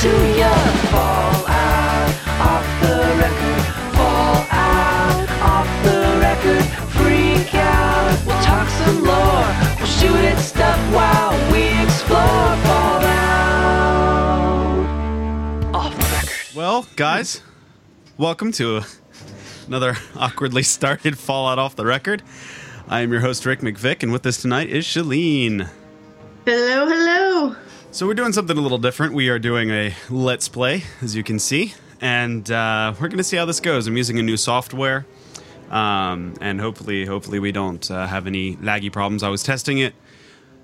to ya. Fall out off the record. Fall out off the record. Freak out. We'll talk some lore. We'll shoot at stuff while we explore. Fall out off the record. Well, guys, welcome to another awkwardly started Fallout off the record. I am your host, Rick McVick, and with us tonight is Shaline. Hello, hello. So, we're doing something a little different. We are doing a Let's Play, as you can see, and uh, we're going to see how this goes. I'm using a new software, um, and hopefully, hopefully, we don't uh, have any laggy problems. I was testing it,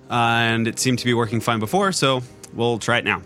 uh, and it seemed to be working fine before, so we'll try it now.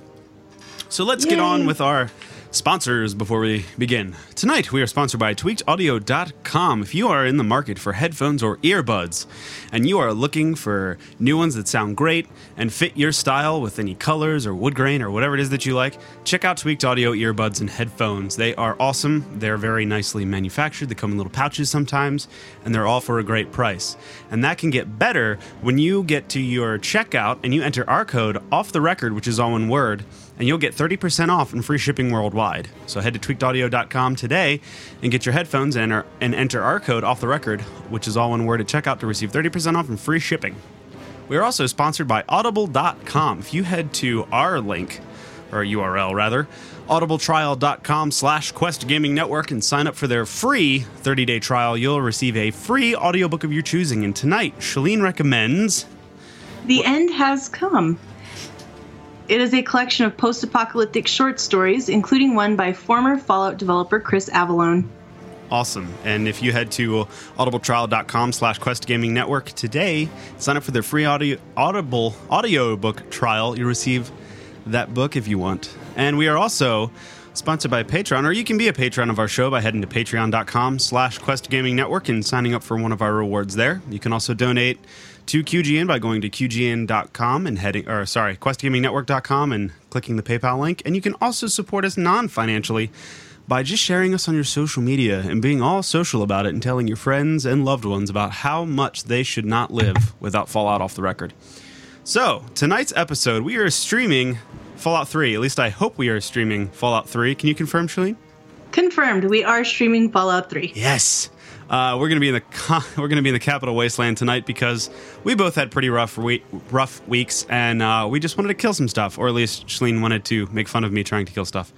So let's get on with our sponsors before we begin. Tonight, we are sponsored by tweakedaudio.com. If you are in the market for headphones or earbuds, and you are looking for new ones that sound great and fit your style with any colors or wood grain or whatever it is that you like, check out Tweaked Audio earbuds and headphones. They are awesome. They're very nicely manufactured. They come in little pouches sometimes, and they're all for a great price. And that can get better when you get to your checkout and you enter our code off the record, which is all one word and you'll get 30% off and free shipping worldwide. So head to tweakedaudio.com today and get your headphones and, enter- and enter our code off the record, which is all one word at checkout to receive 30% off and free shipping. We are also sponsored by audible.com. If you head to our link, or URL rather, audibletrial.com slash quest gaming network and sign up for their free 30-day trial, you'll receive a free audiobook of your choosing. And tonight, Shaline recommends The end has come. It is a collection of post apocalyptic short stories, including one by former Fallout developer Chris Avellone. Awesome. And if you head to audibletrial.com slash quest gaming network today, sign up for their free audio, audible audiobook trial, you'll receive that book if you want. And we are also sponsored by Patreon, or you can be a patron of our show by heading to patreon.com slash quest gaming network and signing up for one of our rewards there. You can also donate to QGN by going to QGN.com and heading, or sorry, questgamingnetwork.com and clicking the PayPal link. And you can also support us non financially by just sharing us on your social media and being all social about it and telling your friends and loved ones about how much they should not live without Fallout off the record. So, tonight's episode, we are streaming Fallout 3. At least I hope we are streaming Fallout 3. Can you confirm, Shaline? Confirmed, we are streaming Fallout 3. Yes. Uh, we're gonna be in the we're gonna be in the capital wasteland tonight because we both had pretty rough we- rough weeks and uh, we just wanted to kill some stuff, or at least Shaline wanted to make fun of me trying to kill stuff.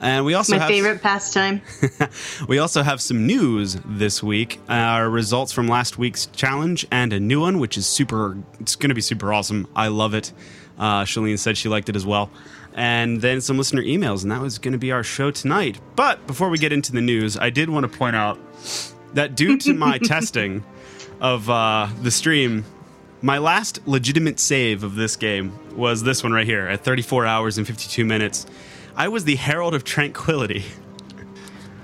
And we also My have favorite pastime. we also have some news this week. Our results from last week's challenge and a new one, which is super. It's going to be super awesome. I love it. Uh, Shaline said she liked it as well. And then some listener emails, and that was going to be our show tonight. But before we get into the news, I did want to point out that due to my testing of uh, the stream, my last legitimate save of this game was this one right here at 34 hours and 52 minutes. I was the Herald of Tranquility.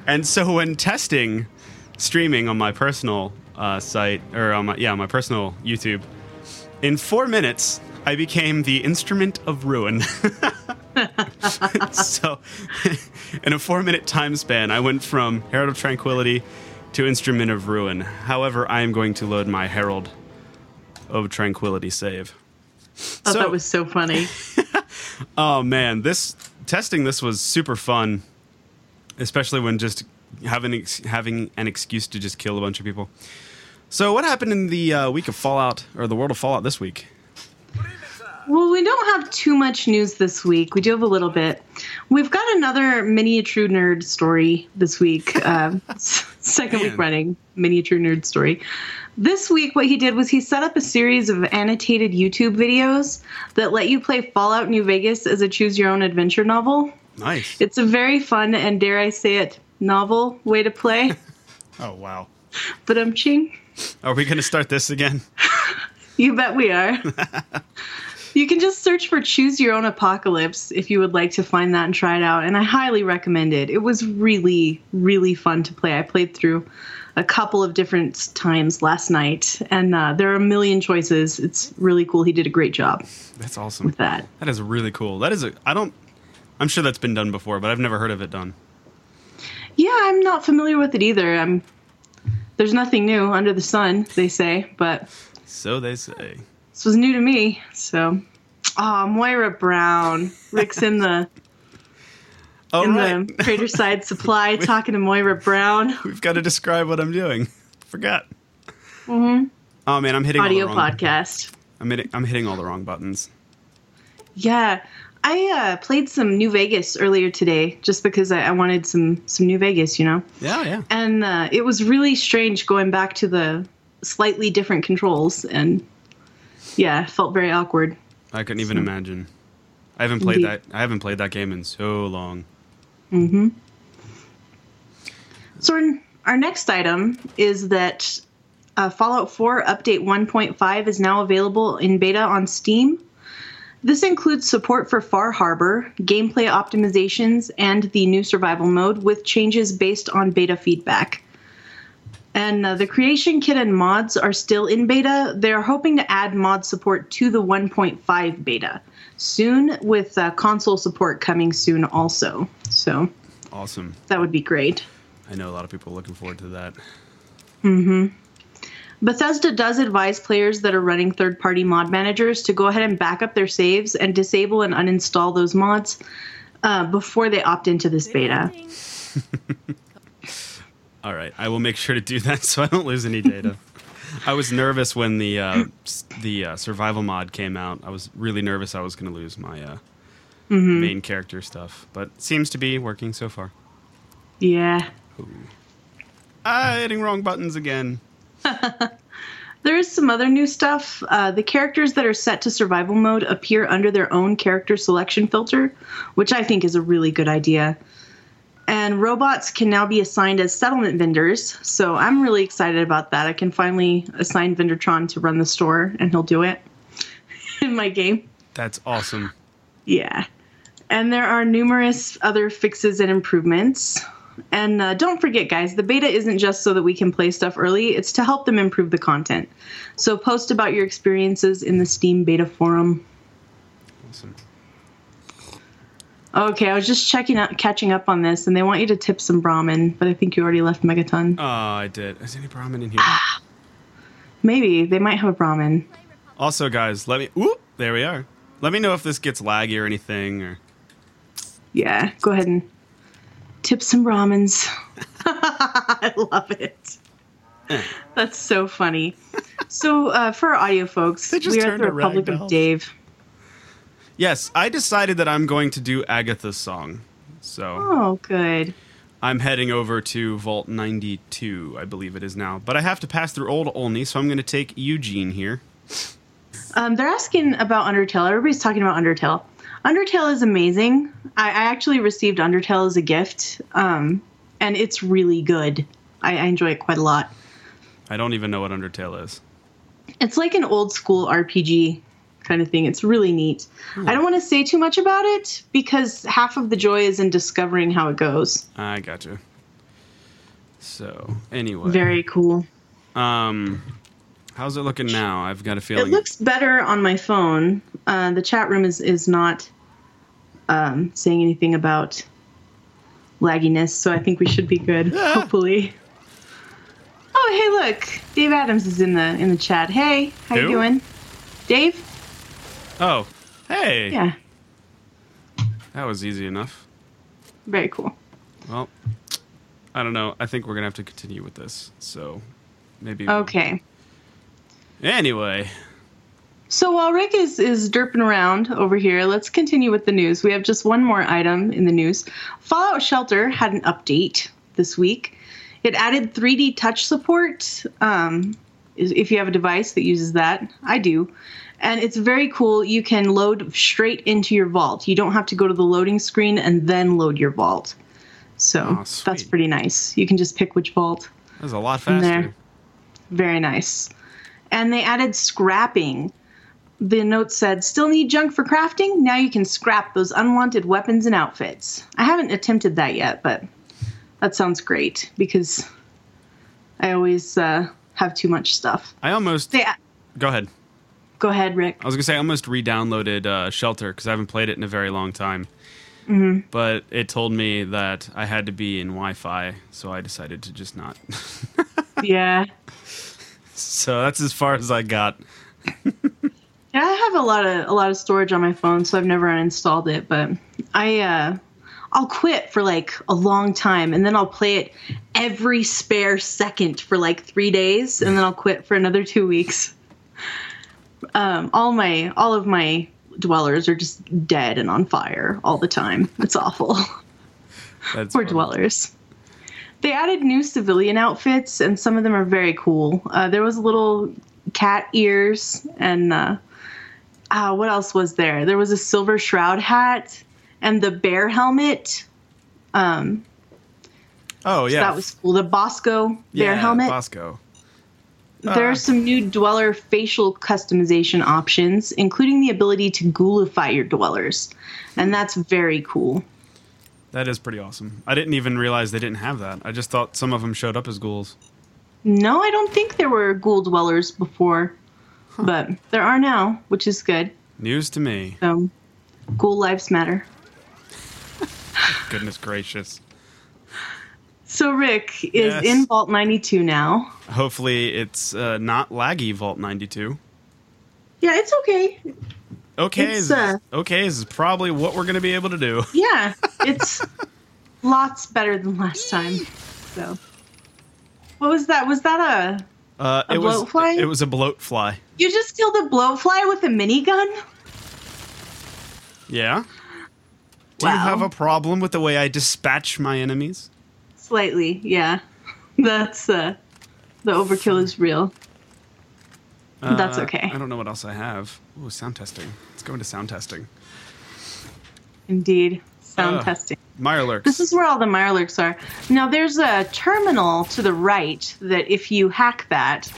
And so when testing streaming on my personal uh, site or on my yeah, on my personal YouTube, in 4 minutes I became the instrument of ruin. so in a 4 minute time span, I went from Herald of Tranquility to Instrument of Ruin. However, I am going to load my Herald of Tranquility save. Oh, So- that was so funny. Oh man, this testing this was super fun, especially when just having having an excuse to just kill a bunch of people. So, what happened in the uh, week of Fallout or the world of Fallout this week? Well, we don't have too much news this week. We do have a little bit. We've got another miniature nerd story this week. Uh, second Man. week running miniature nerd story. This week, what he did was he set up a series of annotated YouTube videos that let you play Fallout New Vegas as a choose your own adventure novel. Nice. It's a very fun and, dare I say it, novel way to play. oh wow. but I'm ching. Are we going to start this again? You bet we are. You can just search for Choose Your Own Apocalypse if you would like to find that and try it out. And I highly recommend it. It was really, really fun to play. I played through a couple of different times last night, and uh, there are a million choices. It's really cool. He did a great job That's awesome. with that. That is really cool. That is a. I don't. I'm sure that's been done before, but I've never heard of it done. Yeah, I'm not familiar with it either. I'm. There's nothing new under the sun, they say, but So they say. This was new to me. So, oh, Moira Brown, Rick's in the Oh, in right. the Craterside Supply, talking to Moira Brown. We've got to describe what I'm doing. Forgot. Mm-hmm. Oh man, I'm hitting Audio all the wrong, podcast. I'm hitting, I'm hitting all the wrong buttons. Yeah, I uh, played some New Vegas earlier today, just because I, I wanted some some New Vegas, you know. Yeah, yeah. And uh, it was really strange going back to the slightly different controls, and yeah, felt very awkward. I couldn't even imagine. I haven't played Indeed. that. I haven't played that game in so long. Mm-hmm. So our, our next item is that uh, Fallout 4 Update 1.5 is now available in beta on Steam. This includes support for Far Harbor, gameplay optimizations, and the new survival mode with changes based on beta feedback. And uh, the creation kit and mods are still in beta. They're hoping to add mod support to the 1.5 beta soon, with uh, console support coming soon also. So Awesome. that would be great. I know a lot of people are looking forward to that. Mm-hmm. Bethesda does advise players that are running third party mod managers to go ahead and back up their saves and disable and uninstall those mods uh, before they opt into this beta. All right, I will make sure to do that so I don't lose any data. I was nervous when the uh, the uh, survival mod came out. I was really nervous I was going to lose my uh, main character stuff, but seems to be working so far. Yeah. Ah, hitting wrong buttons again. There is some other new stuff. Uh, the characters that are set to survival mode appear under their own character selection filter, which I think is a really good idea. And robots can now be assigned as settlement vendors, so I'm really excited about that. I can finally assign Vendertron to run the store, and he'll do it in my game. That's awesome. Yeah. And there are numerous other fixes and improvements. And uh, don't forget, guys, the beta isn't just so that we can play stuff early, it's to help them improve the content. So post about your experiences in the Steam beta forum. Awesome. Okay, I was just checking out, catching up on this, and they want you to tip some Brahmin, but I think you already left Megaton. Oh, I did. Is any Brahmin in here? Maybe they might have a Brahmin. also, guys, let me. Whoop! There we are. Let me know if this gets laggy or anything. Or Yeah, go ahead and tip some Brahmins. I love it. That's so funny. So, uh, for our audio folks, we are at the Republic of Dave. Yes, I decided that I'm going to do Agatha's song. So Oh, good. I'm heading over to Vault 92, I believe it is now. But I have to pass through Old Olney, so I'm going to take Eugene here. Um, they're asking about Undertale. Everybody's talking about Undertale. Undertale is amazing. I, I actually received Undertale as a gift, um, and it's really good. I, I enjoy it quite a lot. I don't even know what Undertale is. It's like an old school RPG kind of thing. It's really neat. I don't want to say too much about it because half of the joy is in discovering how it goes. I gotcha. So, anyway. Very cool. Um, how's it looking now? I've got a feeling It looks better on my phone. Uh, the chat room is is not um, saying anything about lagginess, so I think we should be good. Yeah. Hopefully. Oh, hey, look, Dave Adams is in the in the chat. Hey, how you doing, Dave? Oh, hey. Yeah, That was easy enough. very cool. Well, I don't know. I think we're going to have to continue with this. So, maybe. we'll- Okay. Anyway, So while Rick is is derping around over here, let's continue with the news. We have just one more item in the news. Fallout Shelter had an update this week. It added 3D touch support. Um, if you have a device that uses that, I do. And it's very cool. You can load straight into your vault. You don't have to go to the loading screen and then load your vault. So Oh, that's pretty nice. You can just pick which vault. that was a lot faster. there. Very nice. And they added scrapping. The note said, still need junk for crafting? Now you can scrap those unwanted weapons and outfits. I haven't attempted that yet, but that sounds great because I always uh, have too much stuff. I almost. They, Go ahead. Go ahead, Rick. I was gonna say I almost re-downloaded uh, Shelter because I haven't played it in a very long time. Mm-hmm. But it told me that I had to be in Wi-Fi, so I decided to just not. yeah. so that's as far as I got. Yeah, I have a lot of a lot of storage on my phone, so I've never uninstalled it. But I uh, I'll quit for like a long time and then I'll play it every spare second for like three days and then I'll quit for another two weeks. Um, all my all of my dwellers are just dead and on fire all the time. It's awful. That's Poor funny. dwellers. They added new civilian outfits, and some of them are very cool. Uh, there was little cat ears, and uh, uh, what else was there? There was a silver shroud hat and the bear helmet. Um, Oh yeah, That was cool. The Bosco bear yeah, helmet. Bosco. There are ah. some new dweller facial customization options, including the ability to ghoulify your dwellers, and that's very cool. That is pretty awesome. I didn't even realize they didn't have that. I just thought some of them showed up as ghouls. No, I don't think there were ghoul dwellers before, but there are now, which is good. News to me. So, ghoul lives matter. Goodness gracious. So Rick is Yes. in Vault 92 now. Hopefully it's uh, not laggy Vault 92. Yeah, it's okay. Okay, It's, is, uh, okay is probably what we're going to be able to do. Yeah, it's lots better than last time. So, what was that? Was that a? Uh, A it was bloatfly? it was a bloat fly. You just killed a blowfly with a minigun? Yeah. Do you have a problem with the way I dispatch my enemies? Slightly, yeah. That's uh, the overkill is real. That's Uh, okay. I don't know what else I have. Ooh, sound testing. Let's go into sound testing. Indeed, sound Ugh. testing. Mirelurks. This is where all the Mirelurks are. Now, there's a terminal to the right that if you hack that,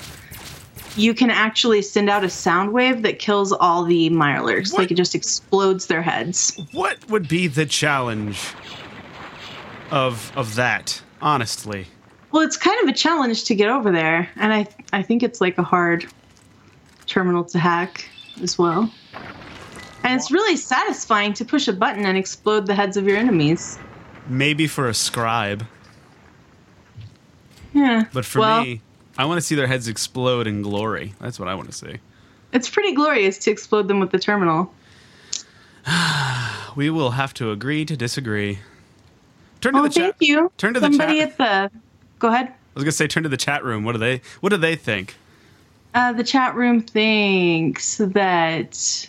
you can actually send out a sound wave that kills all the Mirelurks. What? Like it just explodes their heads. what would be the challenge of of that? Honestly, Well, it's kind of a challenge to get over there, and I I think it's like a hard terminal to hack as well. And it's really satisfying to push a button and explode the heads of your enemies. maybe for a scribe, Yeah. but for well, me, I want to see their heads explode in glory. That's what I want to see. it's pretty glorious to explode them with the terminal. We will have to agree to disagree. Turn to Oh, the chat. thank you. Turn to the Somebody chat. at the. Go ahead. I was gonna say, turn to the chat room. What do they? What do they think? Uh, the chat room thinks that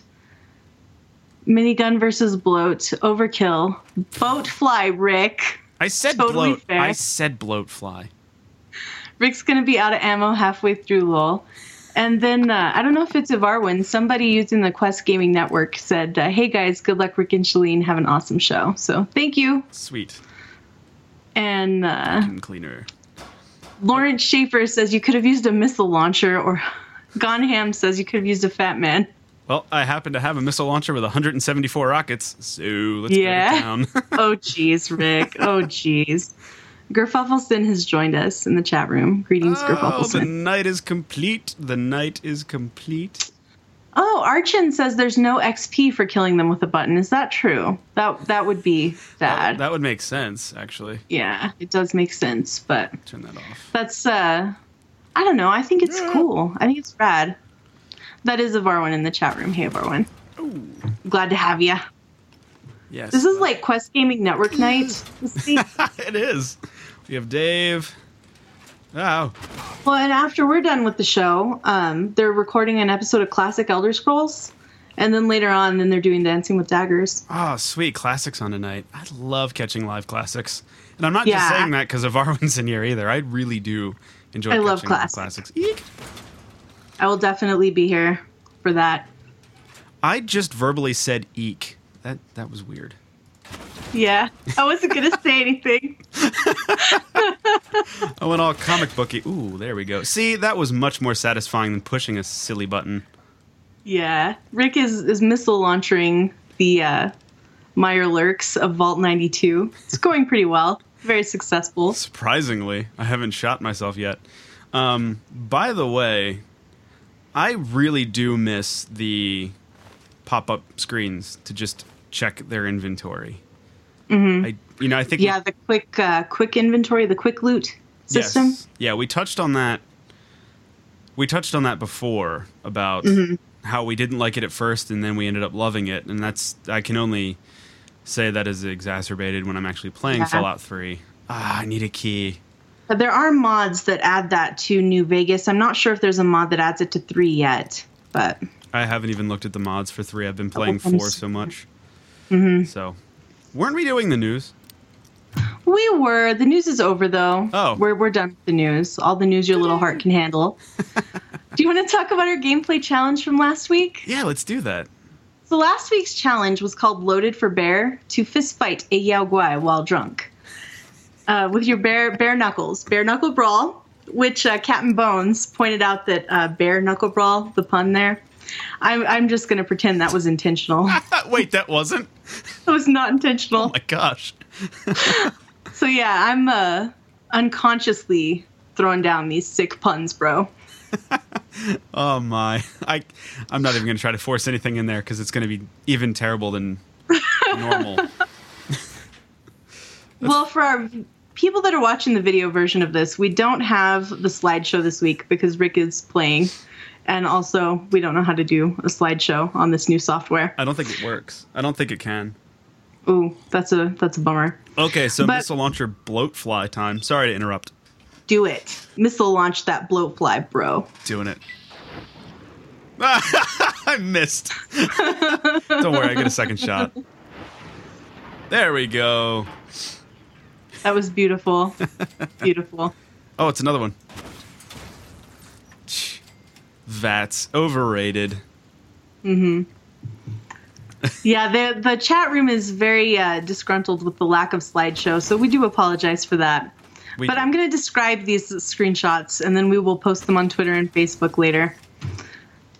minigun versus bloat overkill. Boat fly, Rick. I said Totally bloat. fair. I said bloat fly. Rick's gonna be out of ammo halfway through lol. And then uh, I don't know if it's Ivarwin. Somebody using the Quest Gaming Network said, uh, "Hey guys, good luck, Rick and Shaline. Have an awesome show." So thank you. Sweet. And uh, And cleaner. Lawrence Schaefer says you could have used a missile launcher, or Gonham says you could have used a Fat Man. Well, I happen to have a missile launcher with 174 rockets, so let's Yeah. go to town. Oh jeez, Rick. Oh jeez. Gerfuffleston has joined us in the chat room. Greetings, oh, the night is complete. The night is complete. Oh, Archin says there's no XP for killing them with a button. Is that true? That that would be That, bad. that would make sense, actually. yeah, it does make sense, but Turn that off. that's uh I don't know. I think it's cool. I think it's rad. That is Avarwin in the chat room. Hey Avarwin. Ooh, Glad to have you. yes. This is like Quest Gaming Network night. it is. We have Dave. Oh, Well, and after we're done with the show, um, they're recording an episode of Classic Elder Scrolls, and then later on, then they're doing Dancing with Daggers. oh, sweet classics on tonight. I love catching live classics, and I'm not just saying that because of Arwen's in here either. I really do enjoy. I love classics. classics. Eek. I will definitely be here for that. I just verbally said eek. That that was weird. Yeah, I wasn't gonna say anything. I went all comic booky. Ooh, there we go. See, that was much more satisfying than pushing a silly button. Yeah, Rick is is missile launching the uh, Mirelurks of Vault 92. It's going pretty well. Very successful. Surprisingly, I haven't shot myself yet. Um, by the way, I really do miss the pop-up screens to just check their inventory. Mm-hmm. I, you know, I think we- Yeah, the quick uh, quick inventory, the quick loot system. Yes. Yeah, we touched on that. We touched on that before about Mm-hmm. how we didn't like it at first, and then we ended up loving it, and that's I can only say that is exacerbated when I'm actually playing Yeah. Fallout 3. Ah, I need a key. But there are mods that add that to New Vegas. I'm not sure if there's a mod that adds it to three yet, but I haven't even looked at the mods for 3. I've been playing 4 s- so much. Mm-hmm. So, weren't we doing the news? we were. The news is over though. Oh. we're we're done with the news. All the news your little heart can handle. Do you want to talk about our gameplay challenge from last week? Yeah, let's do that. So last week's challenge was called Loaded for Bear to fist fight a Yao Guai while drunk. Uh, with your bare bare knuckles, bare knuckle brawl, which uh, Captain Bones pointed out that uh, bare knuckle brawl, the pun there. I'm I'm just gonna pretend that was intentional. Wait, that wasn't? It was not intentional. Oh my gosh. So yeah, I'm uh, unconsciously throwing down these sick puns, bro. Oh my. I I'm not even going to try to force anything in there cuz it's going to be even terrible than normal. Well, for our people that are watching the video version of this, we don't have the slideshow this week because Rick is playing. And also, we don't know how to do a slideshow on this new software. I don't think it works. I don't think it can. Ooh, that's a that's a bummer. Okay, so But- missile launcher bloat fly time. Sorry to interrupt. Do it. Missile launch that bloat fly, bro. Doing it. I missed. Don't worry, I get a second shot. There we go. That was beautiful. beautiful. Oh, it's another one. That's overrated. Mhm. Yeah, the the chat room is very uh, disgruntled with the lack of slideshow, so we do apologize for that. We But I'm going to describe these screenshots and then we will post them on Twitter and Facebook later.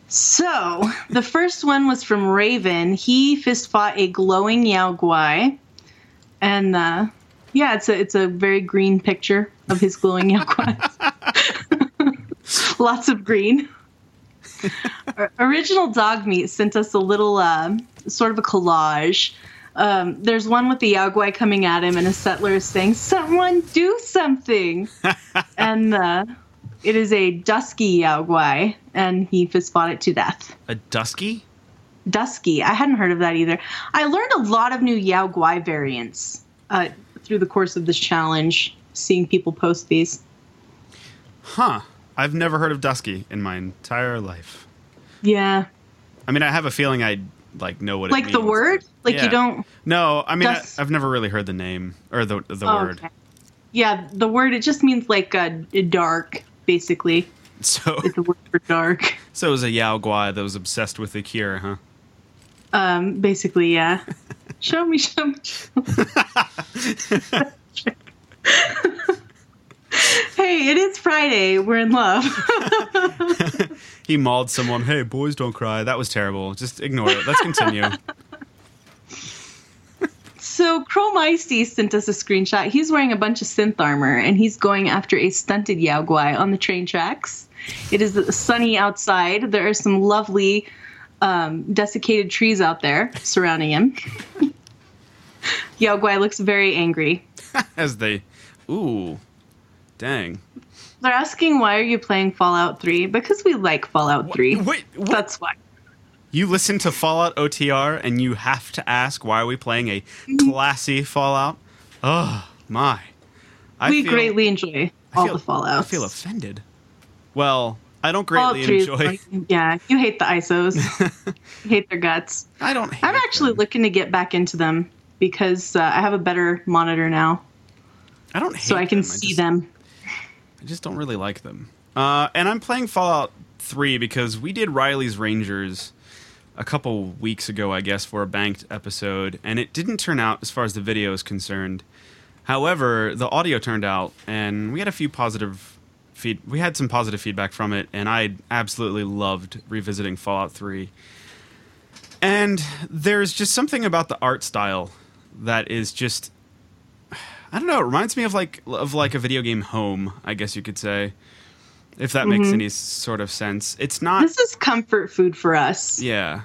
So, the first one was from Raven. He fist fought a glowing Yao Guai. And uh, yeah, it's a, it's a very green picture of his glowing Yao Guai. Lots of green. Original Dog Meat sent us a little uh, sort of a collage um, there's one with the Yao coming at him, and a settler is saying, "Someone do something!" and uh, it is a dusky Yao and he fist fought it to death. a dusky? Dusky, I hadn't heard of that either. I learned a lot of new Yao variants uh, through the course of this challenge, seeing people post these. Huh. I've never heard of dusky in my entire life. Yeah, I mean, I have a feeling I like know what it like the word, like Yeah. you don't. No, I mean, I, I've never really heard the name or the the oh, word. okay. Yeah, the word it just means like uh, dark, basically. So, It's a word for dark. so it was a Yao Guai that was obsessed with the cure, huh? Um, basically, yeah. show me, show me. Show me. Hey, it is Friday. We're in love. He mauled someone. Hey, boys, don't cry. That was terrible. Just ignore it. Let's continue. so, Chrome Icy sent us a screenshot. He's wearing a bunch of synth armor and he's going after a stunted Yao Guai on the train tracks. It is sunny outside. There are some lovely um, desiccated trees out there surrounding him. Yao Guai looks very angry. As they, ooh, dang. They're asking why are you playing Fallout 3? Because we like Fallout 3. Wait, what? That's why. You listen to Fallout OTR and you have to ask why are we playing a classy Fallout? Oh my! I we feel- greatly enjoy all feel- the Fallouts. I feel offended. Well, I don't greatly 3 enjoy. like- yeah, you hate the ISOs. you hate their guts. I don't. Hate I'm actually them. looking to get back into them because uh, I have a better monitor now, I don't. Hate so I can them. see just, them. I just don't really like them. Uh, and I'm playing Fallout 3 because we did Reilly's Rangers a couple weeks ago, I guess, for a banked episode, and it didn't turn out as far as the video is concerned. However, the audio turned out, and we had a few positive feed. We had some positive feedback from it, and I absolutely loved revisiting Fallout 3. And there's just something about the art style that is just I don't know. It reminds me of like of like a video game home, I guess you could say, if that makes any sort of sense. It's not. This is comfort food for us. yeah,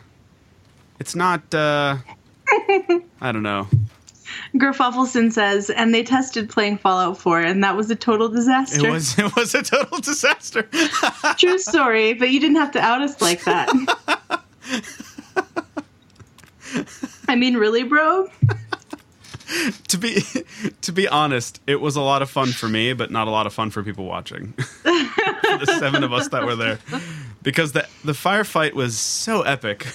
it's not. uh I don't know. Gerfoffelson says, and they tested playing Fallout 4, and that was a total disaster. It was it was a total disaster. True story, but you didn't have to out us like that. I mean, really, bro? To be to be honest, it was a lot of fun for me, but not a lot of fun for people watching. for the seven of us that were there, because the the firefight was so epic.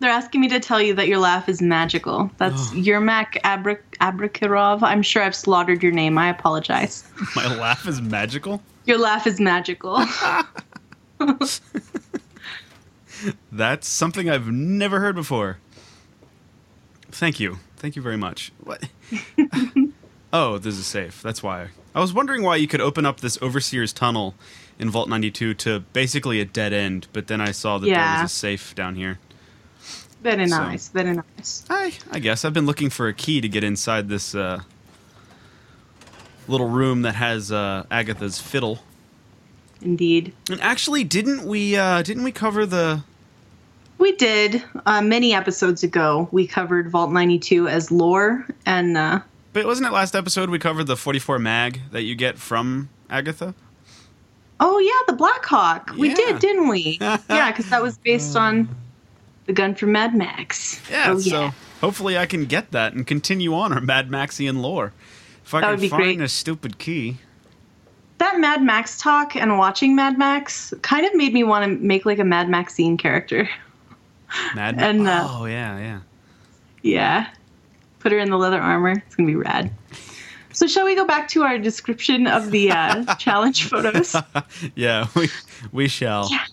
They're asking me to tell you that your laugh is magical. That's Oh. Yermak Abra- Abrakirov. I'm sure I've slaughtered your name. I apologize. My laugh is magical. Your laugh is magical. That's something I've never heard before. Thank you. Thank you very much. What? oh, this is safe. That's why. I was wondering why you could open up this Overseer's tunnel in Vault 92 to basically a dead end, but then I saw that there was a safe down here. very So- nice. Very nice. I I guess I've been looking for a key to get inside this uh, little room that has uh, Agatha's fiddle. Indeed. And actually, didn't we uh, didn't we cover the We did uh, many episodes ago. We covered Vault 92 as lore, and uh, But wasn't it last episode we covered the 44 mag that you get from Agatha? oh yeah, the Blackhawk. We Yeah. did, didn't we? yeah, because that was based on the gun from Mad Max. Yeah, Oh, so hopefully I can get that and continue on our Mad Maxian lore. If I That can would be find great. a stupid key. that Mad Max talk and watching Mad Max kind of made me want to make like a Mad Maxine character. Mad Ma- And, uh, Oh, yeah, yeah. Yeah. Put her in the leather armor. It's going to be rad. So, shall we go back to our description of the uh, challenge photos? Yeah, we, we shall. Yeah.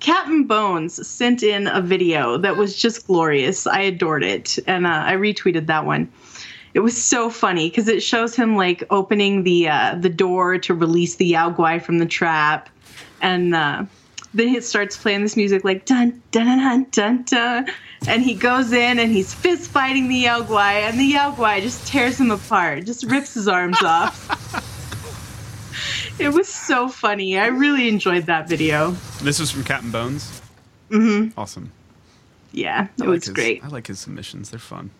Captain Bones sent in a video that was just glorious. I adored it. And uh, I retweeted that one. It was so funny because it shows him like opening the uh, the door to release the Yao Guai from the trap, and uh, then he starts playing this music like dun dun dun dun dun, and he goes in and he's fist fighting the Yao and the Yao just tears him apart, just rips his arms off. It was so funny. I really enjoyed that video. This was from Captain Bones. Mm-hmm. Awesome. Yeah, it like was his- great. I like his submissions. They're fun.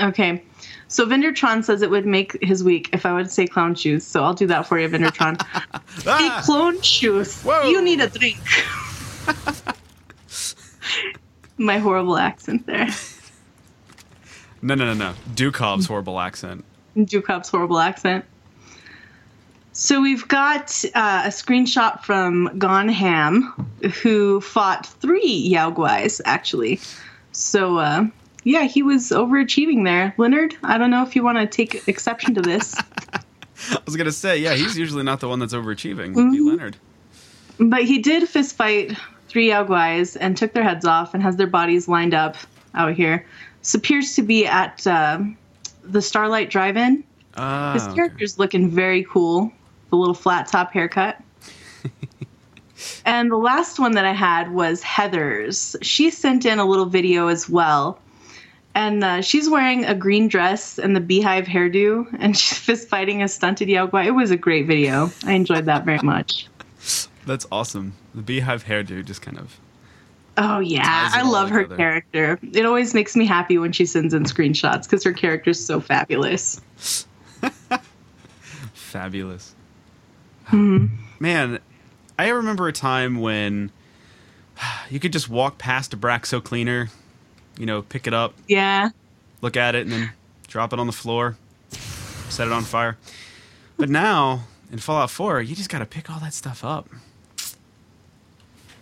Okay. So Vindertron says it would make his week if I would say clown shoes. So I'll do that for you, Vindertron. hey, Ah! clone shoes. Whoa. You need a drink. My horrible accent there. No, no, no, no. Dukov's horrible accent. Dukov's horrible accent. So we've got uh, a screenshot from Gone Ham, who fought three Yao Guais, actually. So, uh, yeah, he was overachieving there. Leonard, I don't know if you want to take exception to this. I was gonna say, yeah, he's usually not the one that's overachieving. Mm-hmm. Be Leonard. But he did fist fight three Yao Guais and took their heads off and has their bodies lined up out here. This appears to be at uh, the Starlight Drive-In. Ah, His okay. character's looking very cool. The little flat top haircut. and the last one that I had was Heather's. She sent in a little video as well. And uh, she's wearing a green dress and the beehive hairdo, and she's fist fighting a stunted Yao It was a great video. I enjoyed that very much. That's awesome. The beehive hairdo just kind of. Oh yeah, I love her character. It always makes me happy when she sends in screenshots because her character is so fabulous. Fabulous. Mm-hmm. Man, I remember a time when you could just walk past Abraxo cleaner, you know, pick it up, Yeah, look at it, and then drop it on the floor, set it on fire. But now, in Fallout 4, you just got to pick all that stuff up.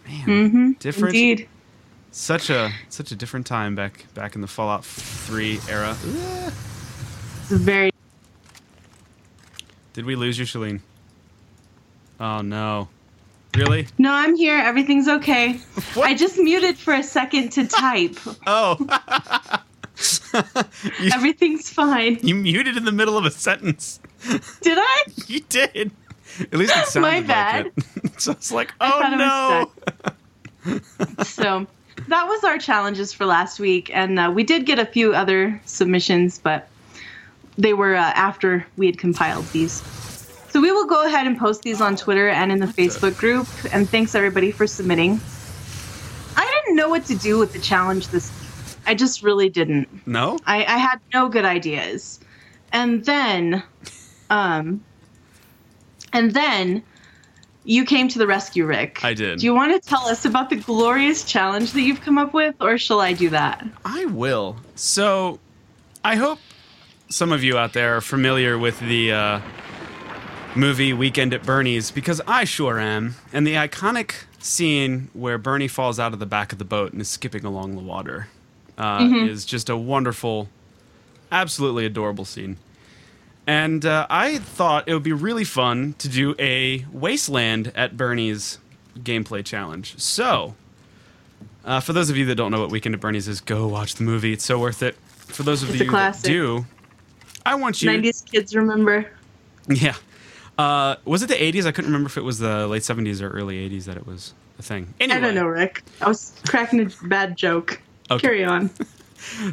Man, mm-hmm. different. indeed. Such a such a different time back back in the Fallout 3 era. It's very. Did we lose you, Shaline? Oh no. Really? No, I'm here. Everything's okay. What? I just muted for a second to type. Oh. you, Everything's fine. you muted in the middle of a sentence. Did I? You did. At least it sounded My like bad. it. so it's like, oh no. So that was our challenges for last week, and uh, we did get a few other submissions, but they were uh, after we had compiled these. So we will go ahead and post these on Twitter and in the Facebook group. And thanks everybody for submitting. I didn't know what to do with the challenge this week. I just really didn't. No? I, I had no good ideas. And then, um, and then you came to the rescue, Rick. I did. Do you want to tell us about the glorious challenge that you've come up with, or shall I do that? I will. So I hope some of you out there are familiar with the uh, movie Weekend at Bernie's because I sure am. And the iconic scene where Bernie falls out of the back of the boat and is skipping along the water uh, is just a wonderful, absolutely adorable scene. And uh, I thought it would be really fun to do a Wasteland at Bernie's gameplay challenge. So, uh, for those of you that don't know what Weekend at Bernie's is, go watch the movie. It's so worth it. For those of It's you that do, I want you. 90s kids remember. Yeah. Uh, was it the 80s? I couldn't remember if it was the late 70s or early 80s that it was a thing. Anyway, I don't know, Rick. I was cracking a bad joke. Okay. Carry on.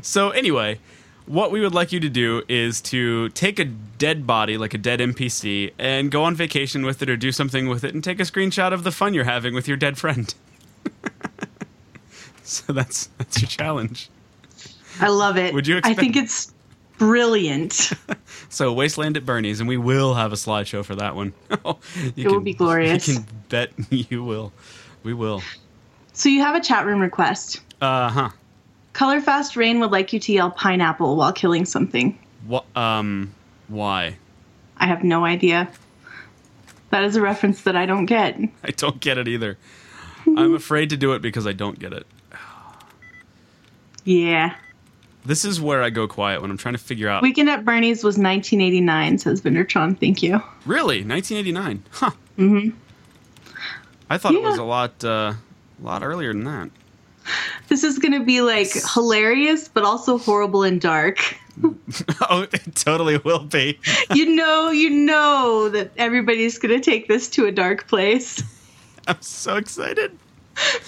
So anyway, what we would like you to do is to take a dead body, like a dead NPC, and go on vacation with it or do something with it and take a screenshot of the fun you're having with your dead friend. so that's that's your challenge. I love it. Would you I think it's brilliant. So Wasteland at Bernie's, and we will have a slideshow for that one. It will be glorious. You can bet you will. We will. so you have a chat room request. Uh huh. Colorfast Rain would like you to yell pineapple while killing something. What? Um. Why? I have no idea. That is a reference that I don't get. I don't get it either. I'm afraid to do it because I don't get it. Yeah. This is where I go quiet when I'm trying to figure out. Weekend at Bernie's was 1989, says Vindertron. Thank you. really, 1989? Huh. Mm-hmm. I thought it was a lot, uh, a lot earlier than that. This is going to be like hilarious, but also horrible and dark. oh, it totally will be. you know, you know that everybody's going to take this to a dark place. I'm so excited.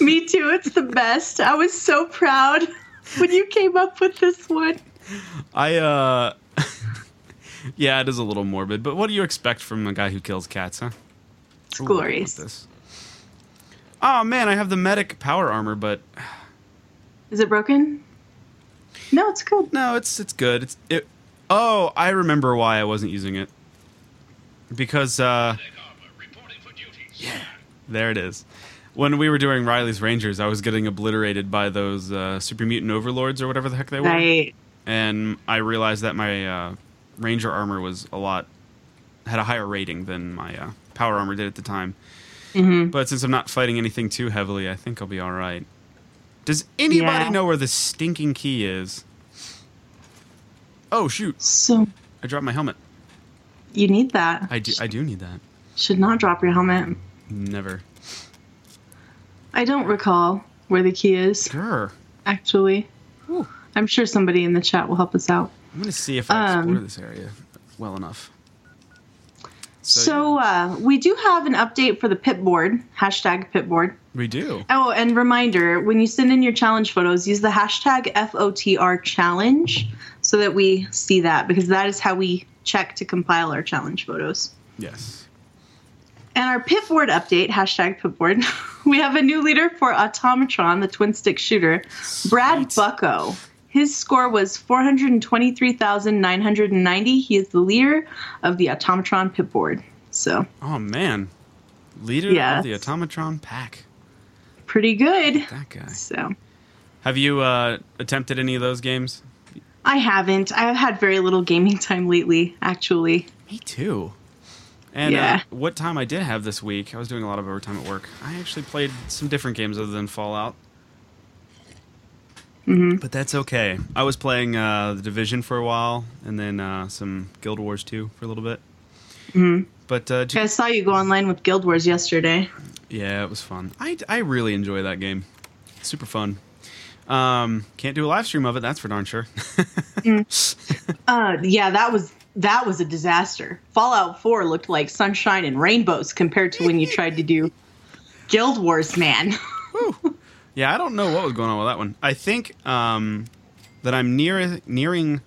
Me too. It's the best. I was so proud when you came up with this one. I, uh, yeah, it is a little morbid, but what do you expect from a guy who kills cats, huh? It's Ooh, glorious. this. Oh man, I have the medic power armor, but Is it broken? No, it's good. No, it's it's good. It's it. Oh, I remember why I wasn't using it. Because uh, yeah, there it is. When we were doing Reilly's Rangers, I was getting obliterated by those uh, super mutant overlords or whatever the heck they were, Right. and I realized that my uh, Ranger armor was a lot had a higher rating than my uh, power armor did at the time. Mm-hmm. But since I'm not fighting anything too heavily, I think I'll be all right. Does anybody Yeah. know where the stinking key is? Oh shoot! So I dropped my helmet. you need that. I do. I do need that. Should not drop your helmet. Never. I don't recall where the key is, Sure. actually. Whew. I'm sure somebody in the chat will help us out. I'm gonna see if I Um, explore this area well enough. So, uh, we do have an update for the pit board, hashtag pit board. we do. Oh, and reminder when you send in your challenge photos, use the hashtag FOTR challenge so that we see that because that is how we check to compile our challenge photos. Yes. And our pit board update, hashtag pit board, we have a new leader for Automatron, the twin stick shooter, Brad Sweet. Bucko. His score was 423,990. He is the leader of the Automatron pit board. So, Oh man. Leader Yes. of the Automatron pack. pretty good. That guy. So, Have you uh, attempted any of those games? I haven't. I've had very little gaming time lately, actually. Me too. And Yeah. uh, what time I did have this week, I was doing a lot of overtime at work. I actually played some different games other than Fallout. Mhm. But that's okay. I was playing uh, The Division for a while, and then uh, some Guild Wars 2 for a little bit. Mhm. But uh, I saw you go online with Guild Wars yesterday. yeah, it was fun. I, I really enjoy that game. Super fun. Um, can't do a live stream of it, that's for darn sure. Uh, yeah, that was that was a disaster. Fallout 4 looked like sunshine and rainbows compared to when you tried to do Guild Wars, man. Yeah, I don't know what was going on with that one. I think um, that I'm near nearing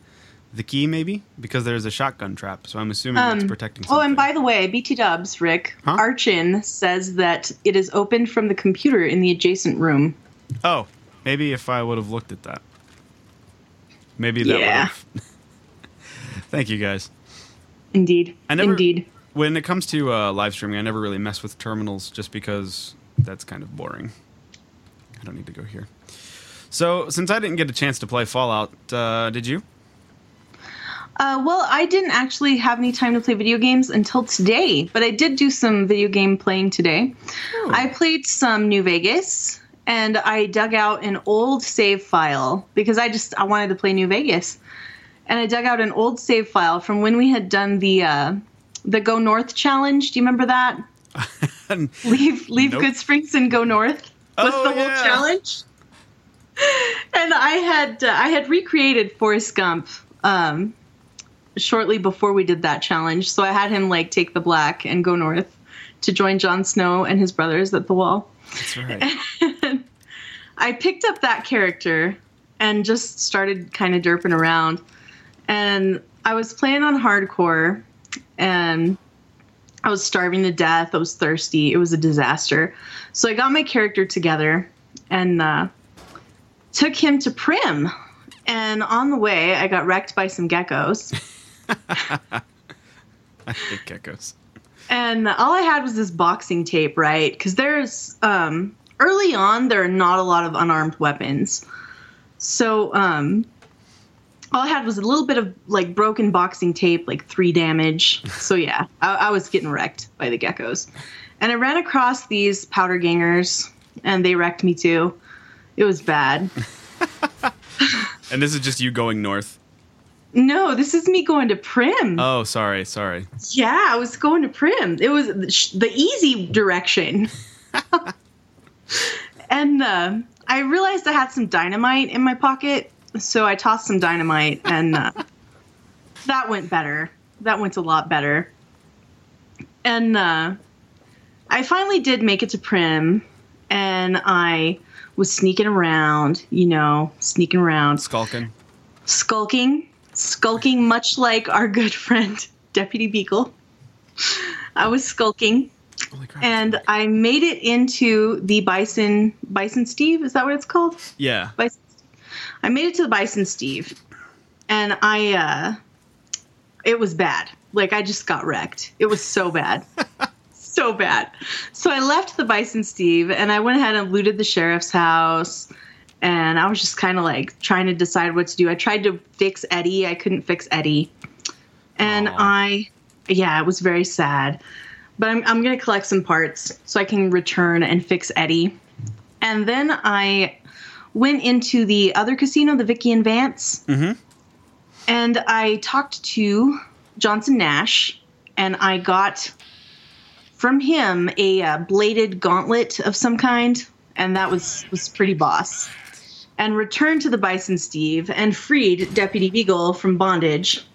the key, maybe because there's a shotgun trap. So I'm assuming that's Um, protecting. oh, and by the way, BT Dubs, Rick, Huh? Archin says that it is opened from the computer in the adjacent room. oh, maybe if I would have looked at that, maybe that Yeah. would have. Thank you guys. Indeed. I never- Indeed. When it comes to uh, live streaming, I never really mess with terminals just because that's kind of boring. I don't need to go here. So, since I didn't get a chance to play Fallout, uh, did you? Uh, well, I didn't actually have any time to play video games until today, but I did do some video game playing today. I played some New Vegas, and I dug out an old save file because I just I wanted to play New Vegas, and I dug out an old save file from when we had done the uh, the Go North challenge. Do you remember that? leave leave Nope. Goodsprings and go north was Oh, the whole yeah. challenge. And I had uh, I had recreated Forrest Gump um, shortly before we did that challenge, so I had him like take the black and go north to join Jon Snow and his brothers at the wall. That's right. I picked up that character and just started kind of derping around. And I was playing on hardcore and I was starving to death. I was thirsty. It was a disaster. So I got my character together and uh, took him to Primm. And on the way, I got wrecked by some geckos. I hate geckos. and all I had was this boxing tape, right? Because there's um, early on there are not a lot of unarmed weapons, so um, all I had was a little bit of like broken boxing tape, like three damage. So yeah, I, I was getting wrecked by the geckos, and I ran across these powder gangers, and they wrecked me too. It was bad. And this is just you going north. No, this is me going to Primm. Oh, sorry, sorry. Yeah, I was going to Primm. It was the easy direction. and uh, I realized I had some dynamite in my pocket, so I tossed some dynamite, and uh, that went better. That went a lot better. And uh, I finally did make it to Primm, and I was sneaking around, you know, sneaking around, Skulking. skulking, skulking, much like our good friend Deputy Beagle. I was skulking, Holy crap. and I made it into the Bison Bison Steve. Is that what it's called? yeah. Bison. I made it to the Bison Steve, and I. uh It was bad. Like I just got wrecked. It was so bad. so bad. So I left the Bison Steve and I went ahead and looted the sheriff's house. And I was just kind of like trying to decide what to do. I tried to fix Eddie. I couldn't fix Eddie. And Aw. I, yeah, it was very sad. But I'm, I'm going to collect some parts so I can return and fix Eddie. And then I went into the other casino, the Vikki and Vance. Mhm. And I talked to Johnson Nash and I got from him a uh, bladed gauntlet of some kind, and that was was pretty boss. And returned to the Bison Steve and freed Deputy Beagle from bondage.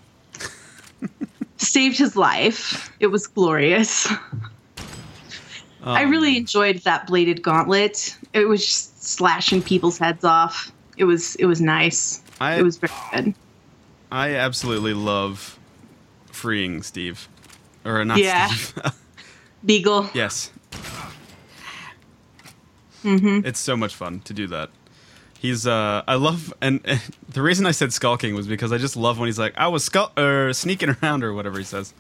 Saved his life. It was glorious. I really enjoyed that bladed gauntlet. It was just slashing people's heads off. It was it was nice. I- it was very good. I absolutely love freeing Steve. Or not Yeah. Steve. Beagle. yes. Mm-hmm. It's so much fun to do that. He's uh I love and, and the reason I said skulking was because I just love when he's like I was skul- or sneaking around or whatever he says.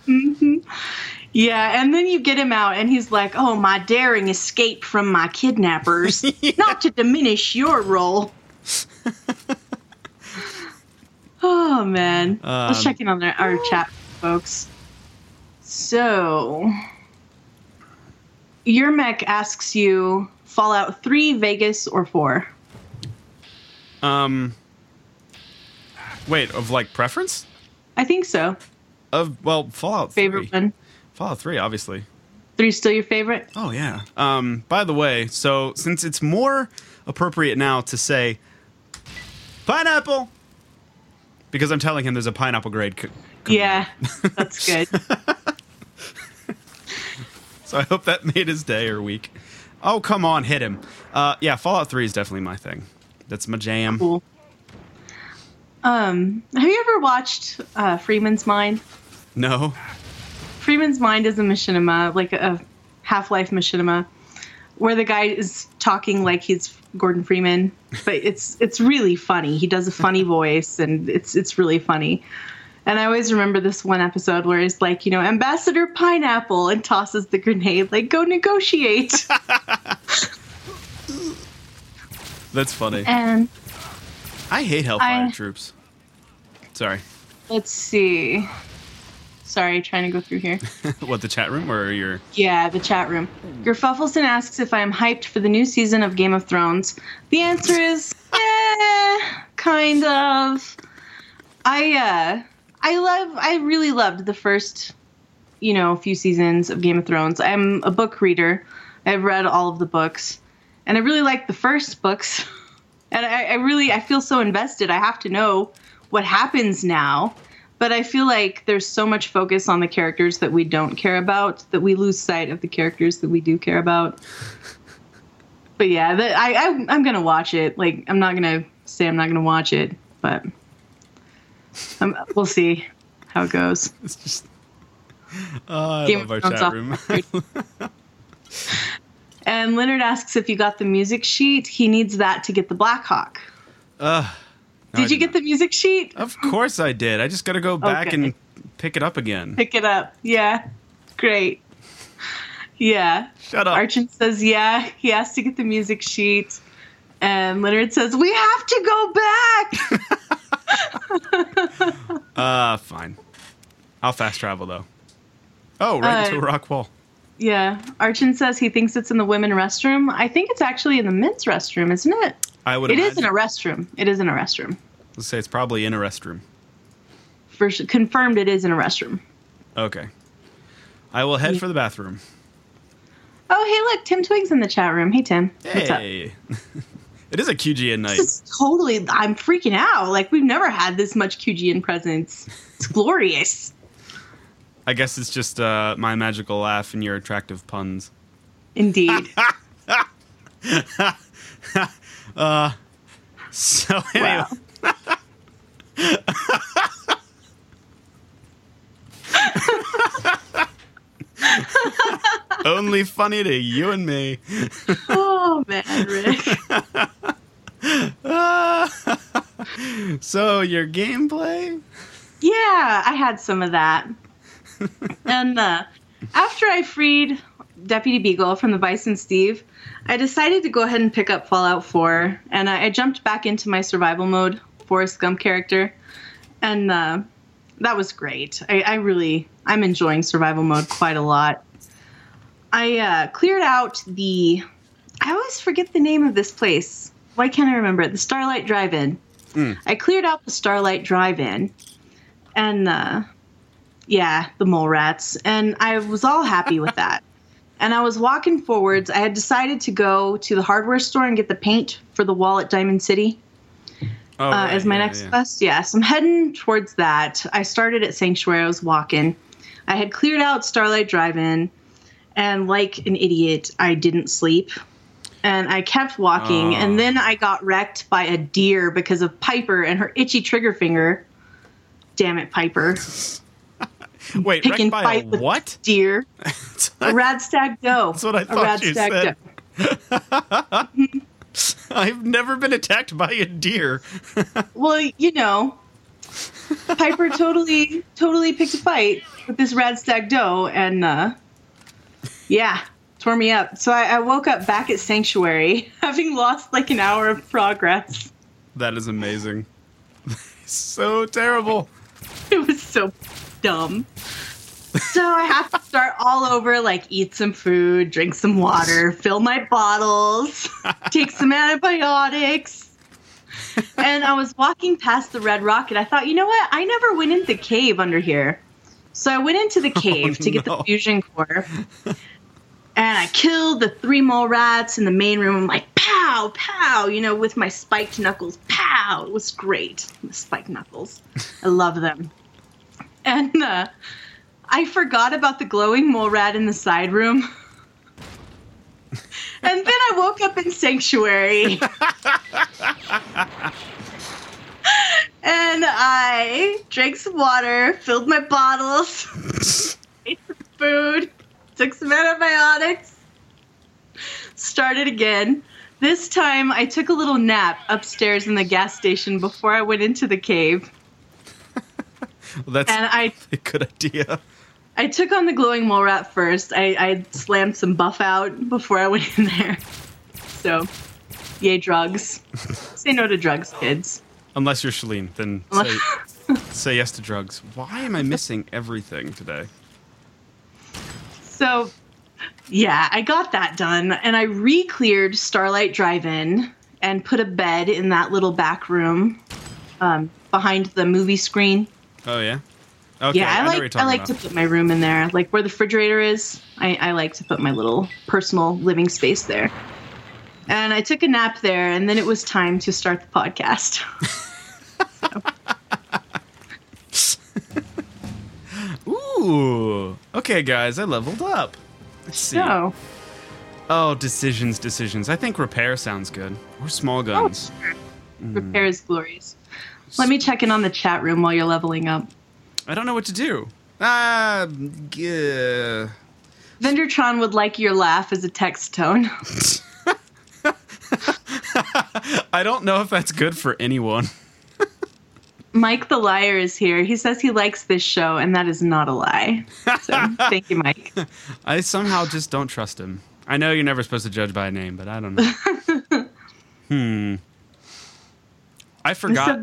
Yeah, and then you get him out, and he's like, "Oh, my daring escape from my kidnappers, not to diminish your role." oh man, let's Um, check in on our, our chat, folks. So, your mech asks you Fallout Three, Vegas, or Four. Um Wait, of like preference? I think so. Of well, Fallout Favorite 3. one. Fallout 3 obviously. Three still your favorite? Oh yeah. Um. By the way, so since it's more appropriate now to say pineapple, because I'm telling him there's a pineapple grade. Yeah, that's good. so I hope that made his day or week. Oh come on, hit him. Uh. Yeah. Fallout 3 is definitely my thing. That's my jam. cool. Um, have you ever watched uh, Freeman's Mind? No. Freeman's Mind is a machinima, like a Half Life machinima, where the guy is talking like he's Gordon Freeman, but it's it's really funny. He does a funny voice, and it's it's really funny. And I always remember this one episode where he's like, you know, Ambassador Pineapple, and tosses the grenade, like, go negotiate. That's funny. and I hate Hellfire I- troops. Sorry. let's see. Sorry, trying to go through here. what the chat room or your? Yeah, the chat room. Gerfuffleson asks if I am hyped for the new season of Game of Thrones. The answer is, eh, kind of. I uh, I love, I really loved the first, you know, few seasons of Game of Thrones. I'm a book reader. I've read all of the books, and I really like the first books. And I, I really, I feel so invested. I have to know what happens now but I feel like there's so much focus on the characters that we don't care about that we lose sight of the characters that we do care about. But yeah, the, I, I I'm gonna watch it. Like I'm not gonna say I'm not gonna watch it, but um, we'll see how it goes. It's just. Oh, I Game love our chat off- room. And Leonard asks if you got the music sheet. He needs that to get the Blackhawk. Ugh. No, I Did you get not. the music sheet? Of course I did. I just got to go back Okay. and pick it up again. Pick it up. Yeah, great. Yeah. Shut up. Archon says, yeah, he has to get the music sheet. And Leonard says, we have to go back. Uh, fine. I'll fast travel though. Oh, right into Uh, a rock wall. yeah. Archon says he thinks it's in the women restroom. I think it's actually in the men's restroom, isn't it? I would It is imagine. in a restroom. It is in a restroom. Let's say it's probably in a restroom. For su- confirmed, it is in a restroom. Okay. I will head for the bathroom. Oh, hey, look, Tim Twig's in the chat room. Hey, Tim. What's up? Hey. it is a QGN night. This is totally. I'm freaking out. Like we've never had this much QGN presence. It's glorious. I guess it's just uh, my magical laugh and your attractive puns. Indeed. So anyway, wow. only funny to you and me. Oh man, Rick. So your gameplay? Yeah, I had some of that. and uh, after I freed Deputy Beagle from the Bison Steve, I decided to go ahead and pick up Fallout 4, and I, I jumped back into my survival mode Forrest Gump character, and uh, that was great. I, I really, I'm enjoying survival mode quite a lot. I uh, cleared out the, I always forget the name of this place. Why can't I remember it? The Starlight Drive-In. I cleared out the Starlight Drive-In, and uh, yeah, the mole rats, and I was all happy with that. And I was walking forwards. I had decided to go to the hardware store and get the paint for the wall at Diamond City Oh, uh, right, as my yeah, next yeah. quest. Yeah, so I'm heading towards that. I started at Sanctuary. I was walking. I had cleared out Starlight Drive-In, and like an idiot, I didn't sleep. And I kept walking, Oh. and then I got wrecked by a deer because of Piper and her itchy trigger finger. Damn it, Piper. Wait, pick and by a fight with- what? Deer. A rad stag doe. That's what I thought you said. doe. I've never been attacked by a deer. Well, you know, Piper totally, totally picked a fight with this rad stag doe, and uh, yeah, tore me up. So I, I woke up back at Sanctuary, having lost like an hour of progress. That is amazing. so terrible. It was so dumb. So I have to start all over, like eat some food, drink some water, fill my bottles, take some antibiotics. And I was walking past the Red Rocket. I thought, you know what? I never went into the cave under here. So I went into the oh, cave to get no. the fusion core. And I killed the three mole rats in the main room. I'm like, pow, pow, you know, with my spiked knuckles. Pow. It was great. The spiked knuckles. I love them. And uh, I forgot about the glowing mole rat in the side room. and then I woke up in Sanctuary. and I drank some water, filled my bottles, ate some food, took some antibiotics, started again. This time I took a little nap upstairs in the gas station before I went into the cave. That's And I a good idea. I took on the glowing mole rat first. I, I slammed some Buffout before I went in there. So, yay drugs. Say no to drugs, kids. Unless you're Shaline, then say, Say yes to drugs. Why am I missing everything today? So, yeah, I got that done, and I re-cleared Starlight Drive-In and put a bed in that little back room um, behind the movie screen. Oh yeah. Okay. yeah, I, know like I like about. to put my room in there, like where the refrigerator is. I, I like to put my little personal living space there. And I took a nap there, and then it was time to start the podcast. Ooh. Okay, guys, I leveled up. Let's see. So, Oh, decisions, decisions. I think repair sounds good. Or small oh, guns. sure. repair is glorious. Let me check in on the chat room while you're leveling up. I don't know what to do. Ah, yeah. Vendertron would like your laugh as a text tone. I don't know if that's good for anyone. Mike the liar is here. He says he likes this show, and that is not a lie. So thank you, Mike. I somehow just don't trust him. I know you're never supposed to judge by a name, but I don't know. hmm. I forgot.